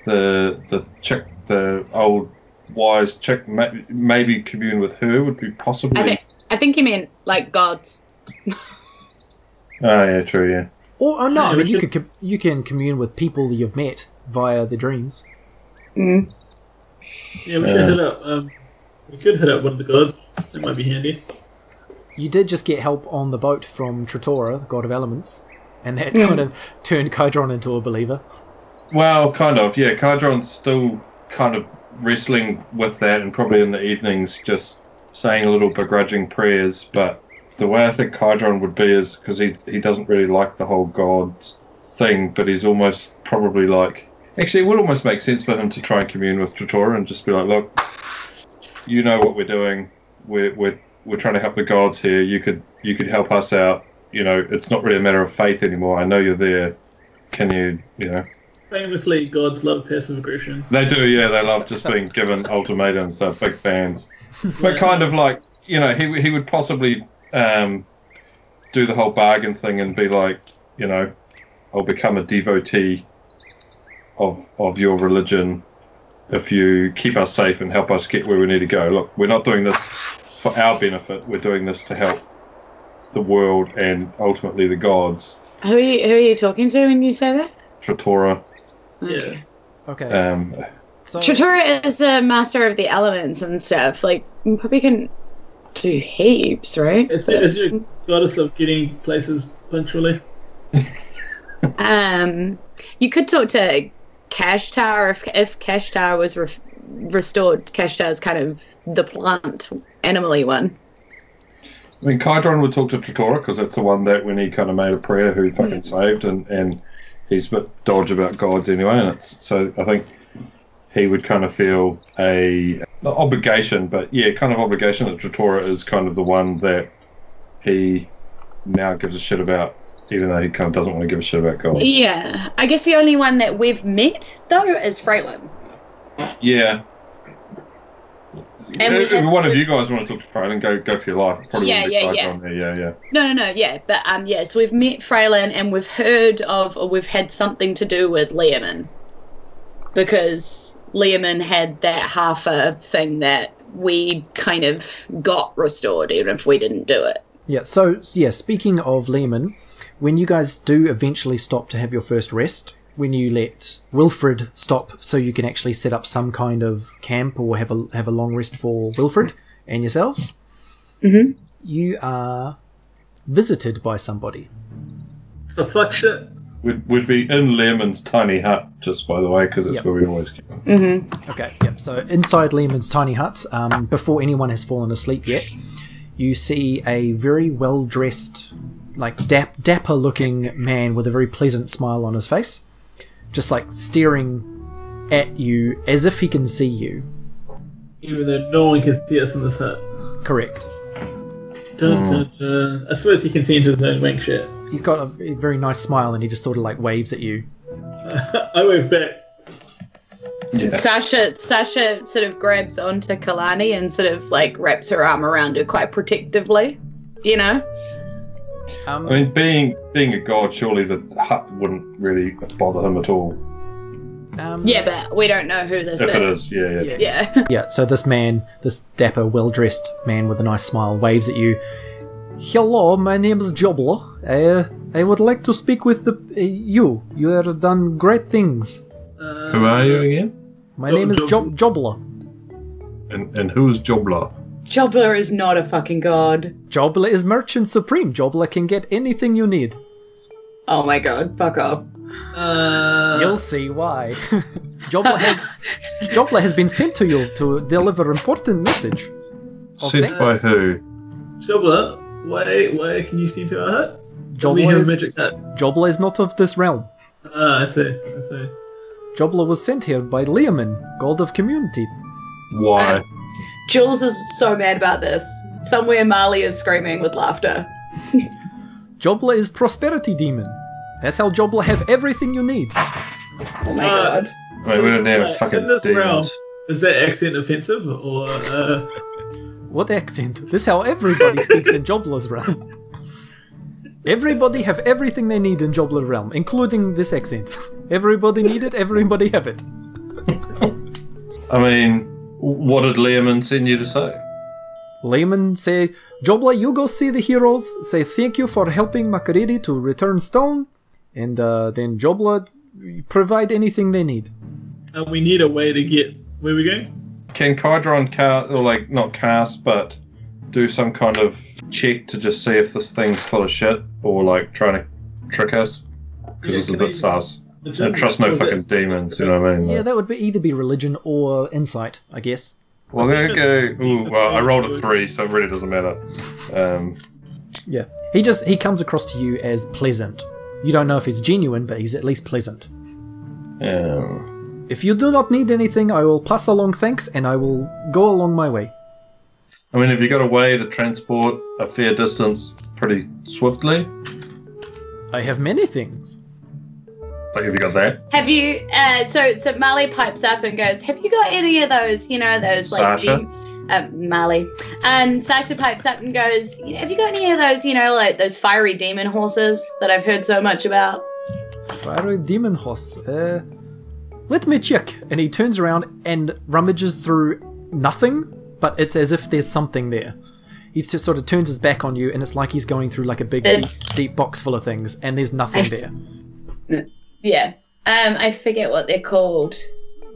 the the chick, the old wise chick, maybe commune with her would be possibly. I think I think you meant like gods. Oh yeah, true. Yeah. Or oh, no, Yeah, I mean, you could- could you can commune with people you've met via the dreams. Mm. Yeah, we should Yeah. hit up. Um, we could hit up one of the gods. That might be handy. You did just get help on the boat from Tritora, the god of elements, and that Mm. kind of turned Kydron into a believer. Well, kind of. Yeah, Kydron's still kind of wrestling with that, and probably in the evenings just saying a little begrudging prayers. But the way I think Kydron would be is because he he doesn't really like the whole gods thing, but he's almost probably like. Actually, it would almost make sense for him to try and commune with Tritora and just be like, "Look, you know what we're doing. We're we're we're trying to help the gods here. You could you could help us out. You know, it's not really a matter of faith anymore. I know you're there. Can you, you know?" Famously, gods love passive aggression. They do, yeah. They love just being given ultimatums. They're big fans. But kind of like, you know, he, he would possibly um, do the whole bargain thing and be like, you know, I'll become a devotee of of your religion if you keep us safe and help us get where we need to go. Look, we're not doing this for our benefit. We're doing this to help the world and ultimately the gods. Who are you, who are you talking to when you say that? Tritora. Yeah. Okay, Um, so Tritora is the master of the elements and stuff. Like, you probably can do heaps, right? It's, it's your goddess of getting places punctually. Um, you could talk to Kashtar if if Kashtar was re- restored. Kashtar is kind of the plant animally one. I mean, Kydron would talk to Tritora because that's the one that when he kind of made a prayer, who fucking hmm. saved, and and he's a bit dodge about gods anyway, and it's so I think he would kind of feel a obligation, but yeah, kind of obligation that Tritora is kind of the one that he now gives a shit about, even though he kind of doesn't want to give a shit about gods. Yeah, I guess the only one that we've met though is Freylin. Yeah. And we if have- one of you guys want to talk to Freylin, go go for your life. Probably Yeah, yeah, yeah. Kydron there. Yeah, yeah. No, no, no. Yeah, but um, yes, we've met Freylin and we've heard of or we've had something to do with Leoman because Leoman had that half a thing that we kind of got restored, even if we didn't do it. yeah, so yeah. Speaking of Leoman, when you guys do eventually stop to have your first rest, when you let Wilfred stop, so you can actually set up some kind of camp or have a have a long rest for Wilfred and yourselves, Mhm. you are visited by somebody. The fuck shit. We'd, we'd be in Leoman's tiny hut, just by the way, because it's Yep. where we always keep. Mm-hmm. Okay, yep. So inside Leoman's tiny hut, um, before anyone has fallen asleep yet, you see a very well dressed, like dap- dapper looking man with a very pleasant smile on his face, just like staring at you as if he can see you. Even though no one can see us in this hut. Correct. Dun, hmm. dun, dun. I suppose he can see into his own wank shit. He's got a very nice smile and he just sort of like waves at you. I wave back. Yeah. Sasha, Sasha sort of grabs onto Kalani and sort of like wraps her arm around her quite protectively. You know. Um, I mean, being being a god, surely the hut wouldn't really bother him at all. Um, Yeah, but we don't know who this If is. it is, yeah, yeah. Yeah. Yeah. Yeah, so this man, this dapper, well dressed man with a nice smile, waves at you. Hello, my name is Jobler. Uh, I would like to speak with the, uh, you. You have done great things. Uh, Who are you again? My Jo- name is Job- Job- Jobler. And and who's Jobler? Jobler is not a fucking god. Jobler is Merchant Supreme. Jobler can get anything you need. Oh my god, fuck off. Uh, You'll see why. Jobler has Jobler has been sent to you to deliver important message. Sent by who? Jobler, why, why can you see to our hut? Jobler is. Jobler is not of this realm. Ah, I see, I see. Jobler was sent here by Leoman, god of community. Why? Jules is so mad about this. Somewhere Marley is screaming with laughter. Jobler is prosperity demon. That's how Jobler have everything you need. Oh my Uh, god. I mean, we don't have Right, fucking in this realm, is that accent offensive or uh, What accent? This how everybody speaks in Jobler's realm. Everybody have everything they need in Jobler realm, including this accent. Everybody need it, everybody have it. I mean, what did Leoman send you to say? Leoman say, Jobler, you go see the heroes, say thank you for helping Makariri to return stone, and uh, then Jobler provide anything they need. uh, we need a way to get where we going? Can Kydron cast, or like not cast, but do some kind of check to just see if this thing's full of shit, or like trying to trick us? Because Yeah, it's a can bit I- sus. I trust no Well, fucking that's- demons. You know what I mean? Yeah, Like, that would be either be religion or insight, I guess. well, I'm gonna go. Ooh, well, I rolled a three, so it really doesn't matter. Um, Yeah. He just he comes across to you as pleasant. You don't know if he's genuine, but he's at least pleasant. um, If you do not need anything, I will pass along thanks and I will go along my way. I mean, have you got a way to transport a fair distance pretty swiftly? I have many things. Like, have you got that? Have you uh so so Marley pipes up and goes, Have you got any of those, you know, those like Sasha? dem- um, Marley. And Sasha pipes up and goes, Have you got any of those, you know, like those fiery demon horses that I've heard so much about? Fiery demon horse. Uh, let me check. And he turns around and rummages through nothing, but it's as if there's something there. He just sort of turns his back on you, and it's like he's going through like a big, deep, deep box full of things, and there's nothing there. Yeah. Um, I forget what they're called.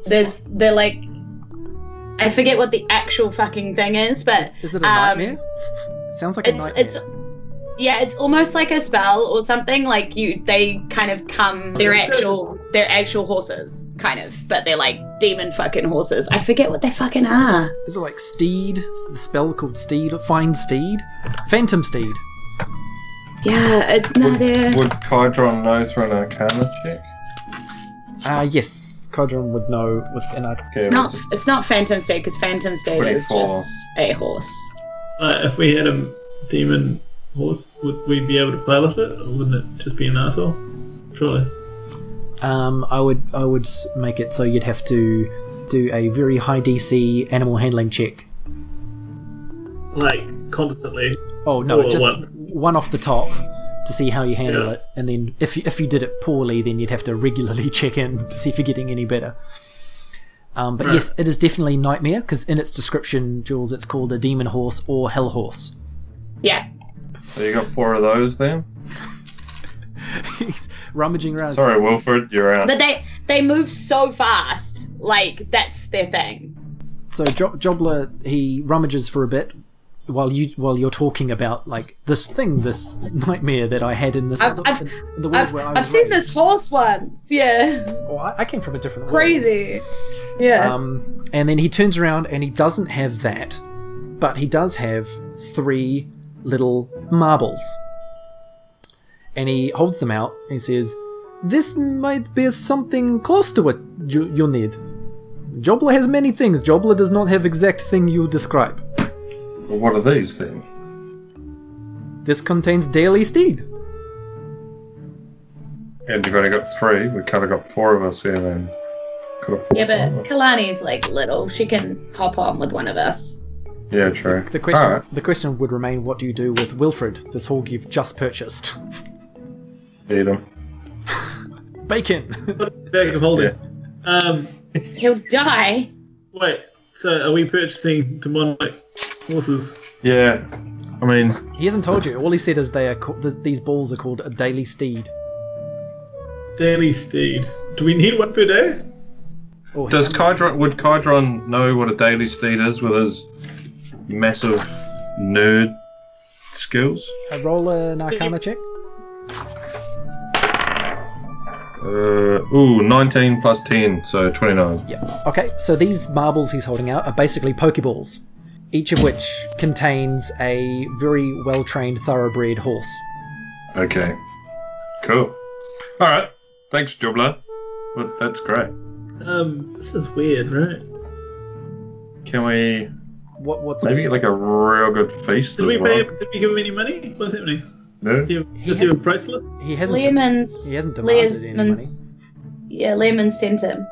There's they're like I forget what the actual fucking thing is, but Is it a um, nightmare? It sounds like a nightmare. it's yeah, it's almost like a spell or something. Like you, they kind of come. They're actual. They're actual horses, kind of, but they're like demon fucking horses. I forget what they fucking are. Is it like steed? Is the spell called steed? Find steed? Phantom steed. Yeah, it, no, Would, they're. would Kydron know through an Arcana check? Uh, yes, Kydron would know with an arc. Okay, It's not. what's it- It's not Phantom Steed because Phantom Steed is 24. just a horse. Uh, if we had a demon horse, would we be able to pilot it, or wouldn't it just be an asshole? Surely. Um, I would I would make it so you'd have to do a very high DC animal handling check. Like constantly. Oh no, Or just once. One off the top to see how you handle Yeah. it, and then if you, if you did it poorly, then you'd have to regularly check in to see if you're getting any better. Um, but Right. yes, it is definitely nightmare because in its description, Jules, it's called a demon horse or hell horse. Yeah. So you got four of those then? He's rummaging around. Sorry, Wilfred, you're out. But they they move so fast. Like that's their thing. So jo- Jobler he rummages for a bit while you while you're talking about like this thing, this nightmare that I had in this I've- other, I've- in the world I've, where I I've seen raised. this horse once. Yeah. Oh, I, I came from a different world. Crazy. Yeah. Um, and then he turns around and he doesn't have that, but he does have three little marbles. And he holds them out and he says, This might be something close to what you, you need. Jobler has many things. Jobler does not have exact thing you describe. Well, what are these then? This contains daily steed. And you've only got three. We kind of got four of us here then. Could have yeah, but Kalani's like little. She can hop on with one of us. Yeah, true. The question, Alright, the question would remain: What do you do with Wilfred, this hog you've just purchased? eat 'em. Bacon. Bag of holding. Yeah. Um, He'll die. wait. So are we purchasing demonic horses? Yeah. I mean, He hasn't told you. All he said is they are ca- th- these balls are called a daily steed. Daily steed. Do we need one per day? Or does Kydron would Kydron know what a daily steed is with his massive nerd skills? uh, roll an Arcana check? Uh, ooh, 19 plus 10, so 29. Yeah. Okay, so these marbles he's holding out are basically Pokeballs, each of which contains a very well trained thoroughbred horse. Okay. Cool. Alright. Thanks, Jobler. Well, that's great. Um, this is weird, right? Can we What? What's maybe get like a real good feast Did as we well? pay? Did we give him any money? What's happening? No? Does he have, He does he a hasn't- price list? He hasn't. Lemons. he hasn't demanded any money. Yeah, Leoman sent him.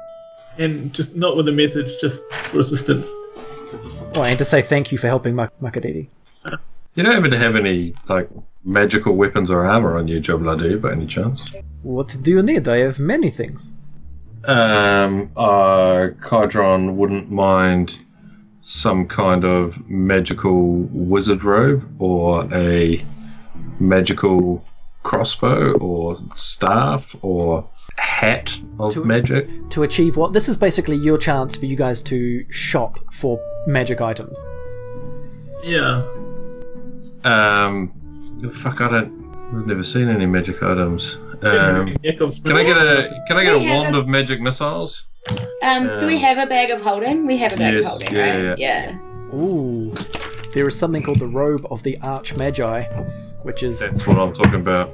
And just not with a message, just for Oh, and to say thank you for helping Mak- Makariri. You don't happen to have any like magical weapons or armor on you, Jobler, do you, by any chance? What do you need? I have many things. Um, uh, Kydron wouldn't mind some kind of magical wizard robe or a magical crossbow or staff or hat of To- magic. To achieve what? This is basically your chance for you guys to shop for magic items. Yeah. Um, fuck, I don't. I've never seen any magic items. Um, can I get a Can I get a wand a- of magic missiles? Um, do we Um, have a bag of holding? We have a bag yes, of holding, yeah, right? yeah, Ooh. There is something called the Robe of the Arch Magi, which is That's what I'm talking about.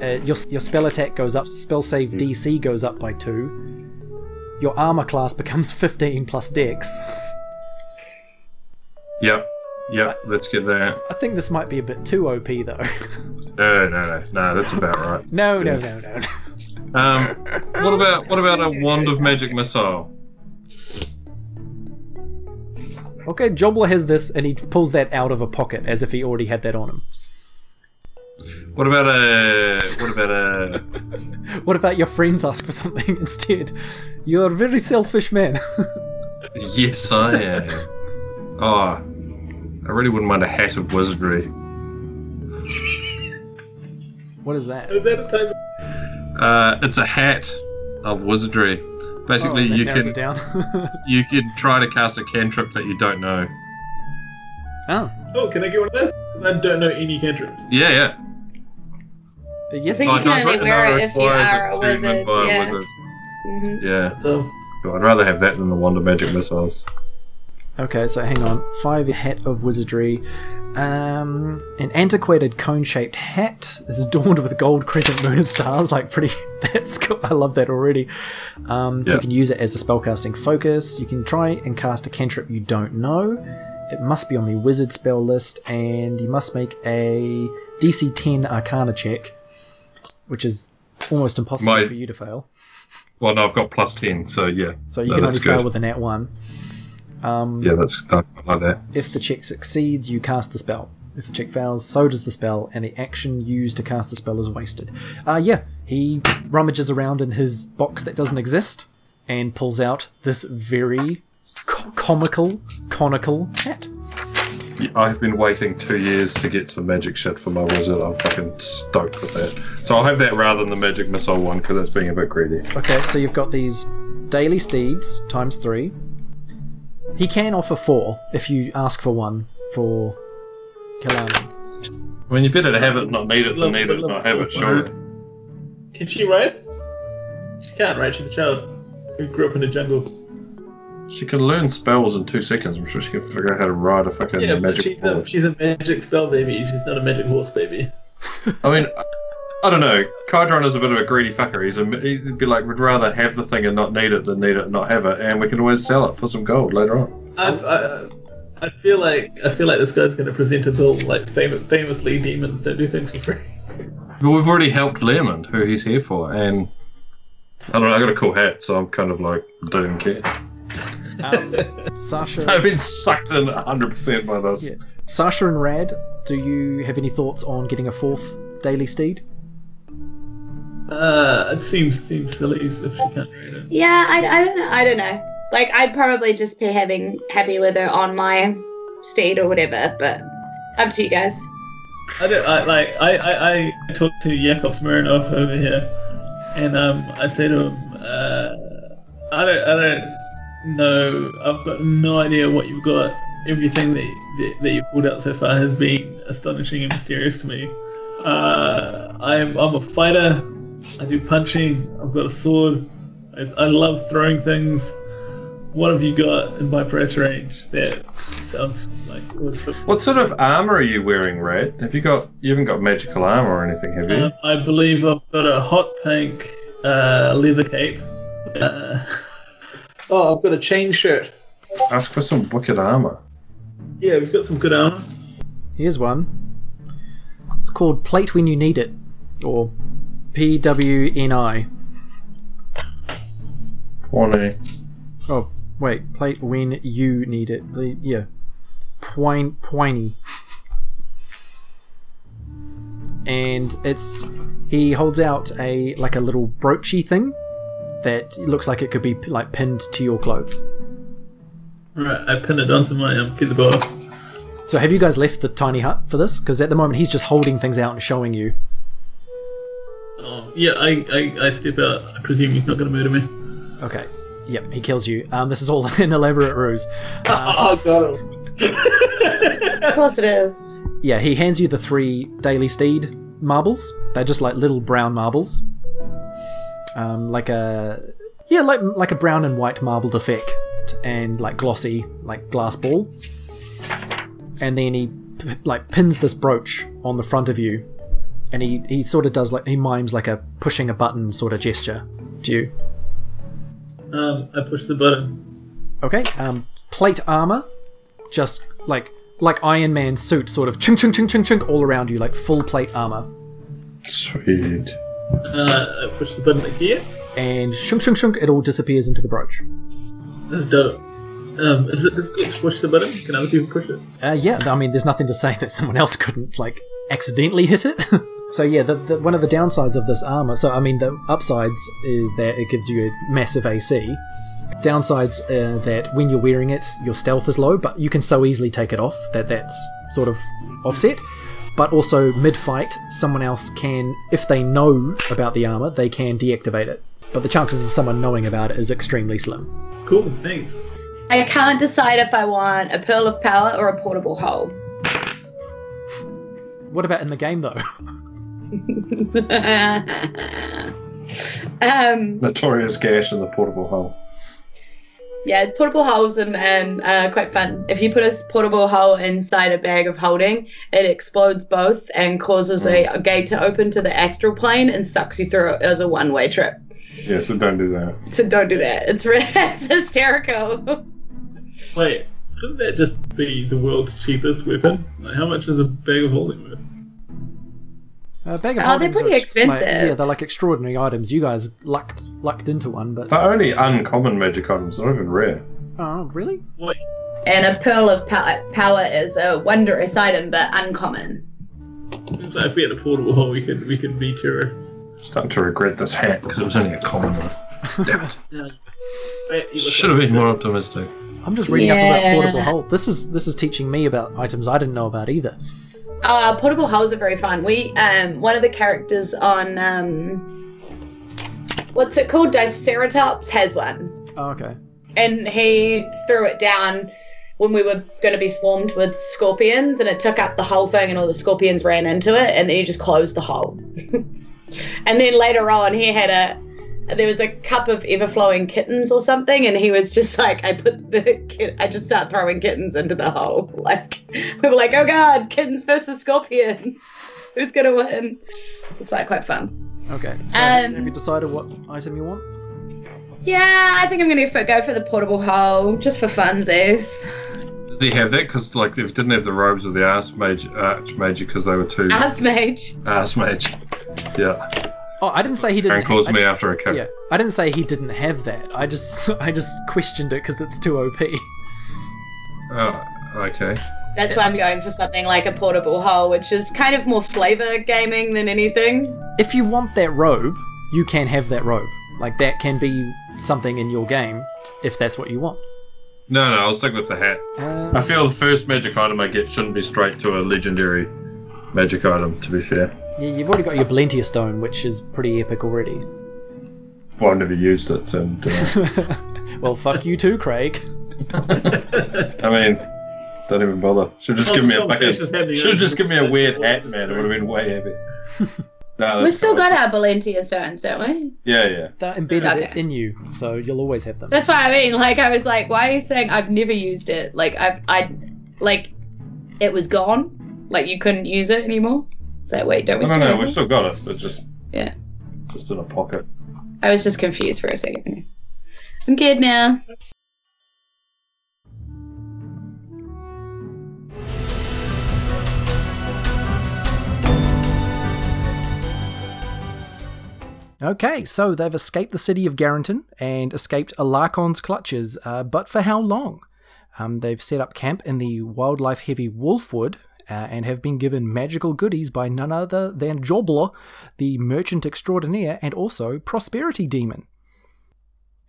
uh, your, your spell attack goes up, spell save DC goes up by 2. Your armor class becomes 15 plus dex. Yep. Yep. Let's get there. I think this might be a bit too OP though. No, no, no, no. That's about right. no, no, no, no. Um, what about what about a wand of magic missile? Okay, Jobler has this and he pulls that out of a pocket as if he already had that on him. What about a what about a What about your friends ask for something instead? You're a very selfish man. yes I am. Oh, I really wouldn't mind a hat of wizardry. what is that? Is that a type of- Uh, it's a hat of wizardry. Basically, Oh, you can down. you can try to cast a cantrip that you don't know. oh, Oh, can I get one of those? I don't know any cantrips. Yeah, yeah. yes. think Oh, you can only wear it if you are a wizard, by a yeah. wizard. Mhm. Yeah. So, Well, I'd rather have that than the wand of magic missiles. Okay, so hang on. Five hat of wizardry. Um, an antiquated cone-shaped hat. This is adorned with gold crescent moon and stars. Like pretty. That's cool. I love that already. Um, You can use it as a spellcasting focus. You can try and cast a cantrip you don't know. It must be on the wizard spell list, and you must make a DC 10 Arcana check, which is almost impossible My- for you to fail. Well, no, I've got plus ten, so yeah. So you No, can only that's fail with a nat one. Um, Yeah, that's I like that. If the check succeeds, you cast the spell. If the check fails, so does the spell, and the action used to cast the spell is wasted. Uh, yeah, he rummages around in his box that doesn't exist and pulls out this very co- comical, conical hat. I've been waiting two years to get some magic shit for my wizard. I'm fucking stoked with that. So I'll have that rather than the magic missile one because that's being a bit greedy. Okay, so you've got these daily steeds times three. He can offer four if you ask for one for Kalani. I mean, you better to have it, not need it, than need it, not have it. sure. can she ride? She can't ride. She's a child who grew up in the jungle. She can learn spells in two seconds. I'm sure she can figure out how to ride a fucking Yeah, but magic she's a, she's a magic spell baby. She's not a magic horse baby. I mean, I- I don't know. Kydron is a bit of a greedy fucker. He's a, he'd be like, we'd rather have the thing and not need it than need it and not have it, and we can always sell it for some gold later on. I've, I, I feel like I feel like this guy's going to present a bill like famous, famously demons don't do things for free. But we've already helped Leoman, who he's here for, and I don't know. I got a cool hat, so I'm kind of like don't care. Um, Sasha. I've been sucked in 100% by this. Yeah. Sasha and Rad, do you have any thoughts on getting a fourth daily steed? Uh, it seems seems silly if she can't read it. Yeah, I, I don't know. I don't know. Like, I'd probably just be having happy with her on my steed or whatever, but up to you guys. I don't I, like I, I, I talked to Yakov Smirnoff over here, and um I said to him, uh, I don't I don't know. I've got no idea what you've got. Everything that that, that you've pulled out so far has been astonishing and mysterious to me. Uh, I'm I'm a fighter. I do punching. I've got a sword. I, I love throwing things. What have you got in my price range that sounds like would fit What sort of armor are you wearing, Red? Have you got? You haven't got magical armor or anything, have you? Um, I believe I've got a hot pink uh, leather cape. Uh, oh, I've got a chain shirt. Ask for some wicked armor. Yeah, we've got some good armor. Here's one. It's called Plate When You Need It, or PWNI. Twenty. Oh, wait, Plate When You Need It. The- Yeah. Poin- poiny. And it's. He holds out a like a little broachy thing that looks like it could be like pinned to your clothes. Right, I pin it onto my um, keyboard. So have you guys left the tiny hut for this? Because at the moment he's just holding things out and showing you. Oh, yeah, I, I, I step out. I presume he's not going to murder me. Okay. Yep, he kills you. Um, this is all an elaborate ruse. Uh, oh, got him. Of course it is. yeah, he hands you the three Daily Steed marbles. They're just like little brown marbles. Um, like a yeah, like like a brown and white marbled effect, and like glossy, like glass ball. And then he like pins this brooch on the front of you, and he he sort of does like he mimes like a pushing a button sort of gesture Do you. Um, I push the button. Okay. Um, plate armor, just like like Iron Man suit, sort of chunk chunk chunk chunk chunk all around you, like full plate armor, Sweet. Uh, I push the button here. and shunk shunk shunk, it all disappears into the brooch. This is dope. Um, is it difficult to push the button? Can other people push it? Uh, yeah, I mean, there's nothing to say that someone else couldn't like accidentally hit it. so yeah, the, the, one of the downsides of this armor. So I mean, the upsides is that it gives you a massive AC. Downsides uh, that when you're wearing it, your stealth is low, but you can so easily take it off that that's sort of offset. But also mid-fight, someone else can, if they know about the armor, they can deactivate it. But the chances of someone knowing about it is extremely slim. Cool, thanks. I can't decide if I want a pearl of power or a portable hole. What about in the game though? um, Notorious gash in the portable hull. yeah, portable holes and, and uh, quite fun. If you put a portable hole inside a bag of holding, it explodes both and causes a, a gate to open to the astral plane and sucks you through it as a one-way trip. Yeah, so don't do that. So don't do that. It's re- it's hysterical. Wait, couldn't that just be the world's cheapest weapon? Like, how much is a bag of holding worth? Uh, bag of Oh, they're holdings are pretty ex- like- expensive. yeah, they're like extraordinary items. You guys lucked lucked into one, but They're only uncommon magic items, they're not even rare. oh, really? Wait, And a pearl of power, power is a wondrous item, but uncommon. seems like if we had a portable hole, we could we could be terrorists. Starting to regret this hat because it was only a common one. Damn it. Yeah. Wait, you look Should have been more optimistic. I'm just reading up Yeah. about portable hole. This is this is teaching me about items I didn't know about either. Uh, portable holes are very fun. We um, one of the characters on um, what's it called? Diceratops has one, Oh, okay. and he threw it down when we were going to be swarmed with scorpions, and it took up the whole thing, and all the scorpions ran into it, and then he just closed the hole. and then later on, he had a there was a cup of ever flowing kittens or something, and he was just like, I put the kid, I just start throwing kittens into the hole. Like we were like, oh god, kittens versus scorpion, who's gonna win? It's like quite fun. Okay. So Um, have you decided what item you want? Yeah, I think I'm gonna go for the portable hole just for funsies. Does he have that? Because like they didn't have the robes of the archmage, archmage because they were too As mage. archmage. Yeah, Oh, I didn't say he didn't. and calls I me didn't- after a kill. Yeah, I didn't say he didn't have that. I just I just questioned it because it's too OP. Oh, okay. That's why I'm going for something like a portable hole, which is kind of more flavor gaming than anything. If you want that robe, you can have that robe. Like that can be something in your game if that's what you want. No, no, I'll stick with the hat. Uh, I feel the first magic item I get shouldn't be straight to a legendary magic item. To be fair, yeah, you've already got your Valentia stone, which is pretty epic already. well, I've never used it, and uh, Well, fuck you too, Craig. I mean, don't even bother. Should just give me a fucking. Should just give me a weird hat, man. It would have been way happy. No, We've still got our Valentia stones, don't we? Yeah, yeah. They're embedded Okay. in you, so you'll always have them. That's what I mean. Like I was like, why are you saying I've never used it? Like I, I, like, it was gone. Like you couldn't use it anymore. So wait, don't we? No, no, still no. have We've still got it. It's just Yeah. just in a pocket. I was just confused for a second. I'm good now. Okay, so they've escaped the city of Garrington and escaped Alarcon's clutches, uh, but for how long? Um, they've set up camp in the wildlife heavy Wolfwood uh, and have been given magical goodies by none other than Jobler, the merchant extraordinaire and also prosperity demon.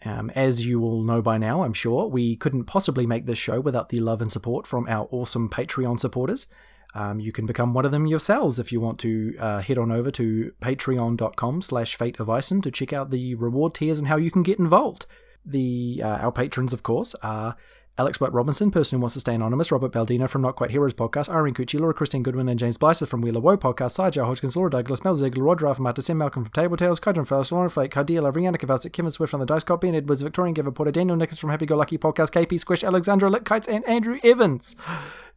Um, as you all know by now, I'm sure, we couldn't possibly make this show without the love and support from our awesome Patreon supporters. Um, you can become one of them yourselves if you want to uh, head on over to patreon.com slash fate of to check out the reward tiers and how you can get involved. The uh, Our patrons, of course, are Alex White Robinson, person who wants to stay anonymous, Robert Baldino from Not Quite Heroes podcast, Irene Cucci, Laura Christine Goodwin, and James Blythe from Wheeler Woe podcast, Sajah Hodgkins, Laura Douglas, Mel Ziegler, Rod Raff, Marta Sim, Malcolm from Table Tales, Kadron Fellows, Lauren Flake, Cardia Love, Rihanna Kavasic, Kevin Swift from the Dice Cop, Ben Edwards, Victorian Giver Porter, Daniel Nichols from Happy Go Lucky podcast, KP Squish, Alexandra Litkites, and Andrew Evans.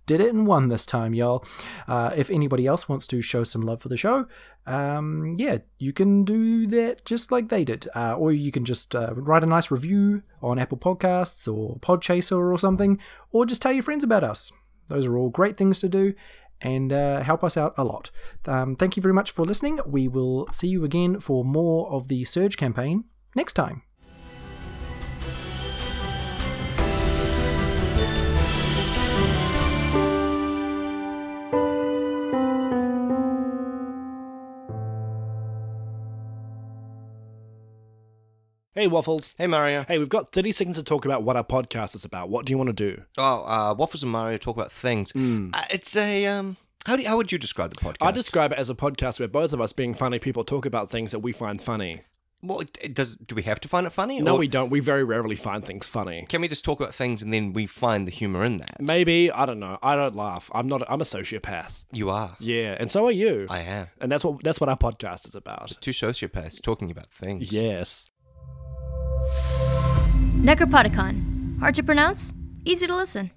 Did it in one this time, y'all. Uh, if anybody else wants to show some love for the show, um, yeah, you can do that just like they did. Uh, or you can just uh, write a nice review on Apple Podcasts or Podchaser or something, or just tell your friends about us. Those are all great things to do and uh, help us out a lot. Um, thank you very much for listening. We will see you again for more of the Surge campaign next time. Hey, Waffles. Hey Mario. Hey, we've got 30 seconds to talk about what our podcast is about. What do you want to do? Oh, uh, Waffles and Mario talk about things. Uh, it's a um. How do you, how would you describe the podcast? I describe it as a podcast where both of us, being funny people, talk about things that we find funny. Well, it does do we have to find it funny? No, or we don't. We very rarely find things funny. Can we just talk about things and then we find the humor in that? Maybe I don't know. I don't laugh. I'm not. I'm a sociopath. You are. Yeah, and so are you. I am. and that's what that's what our podcast is about. Two sociopaths talking about things. Yes. Necropodicon. Hard to pronounce, easy to listen.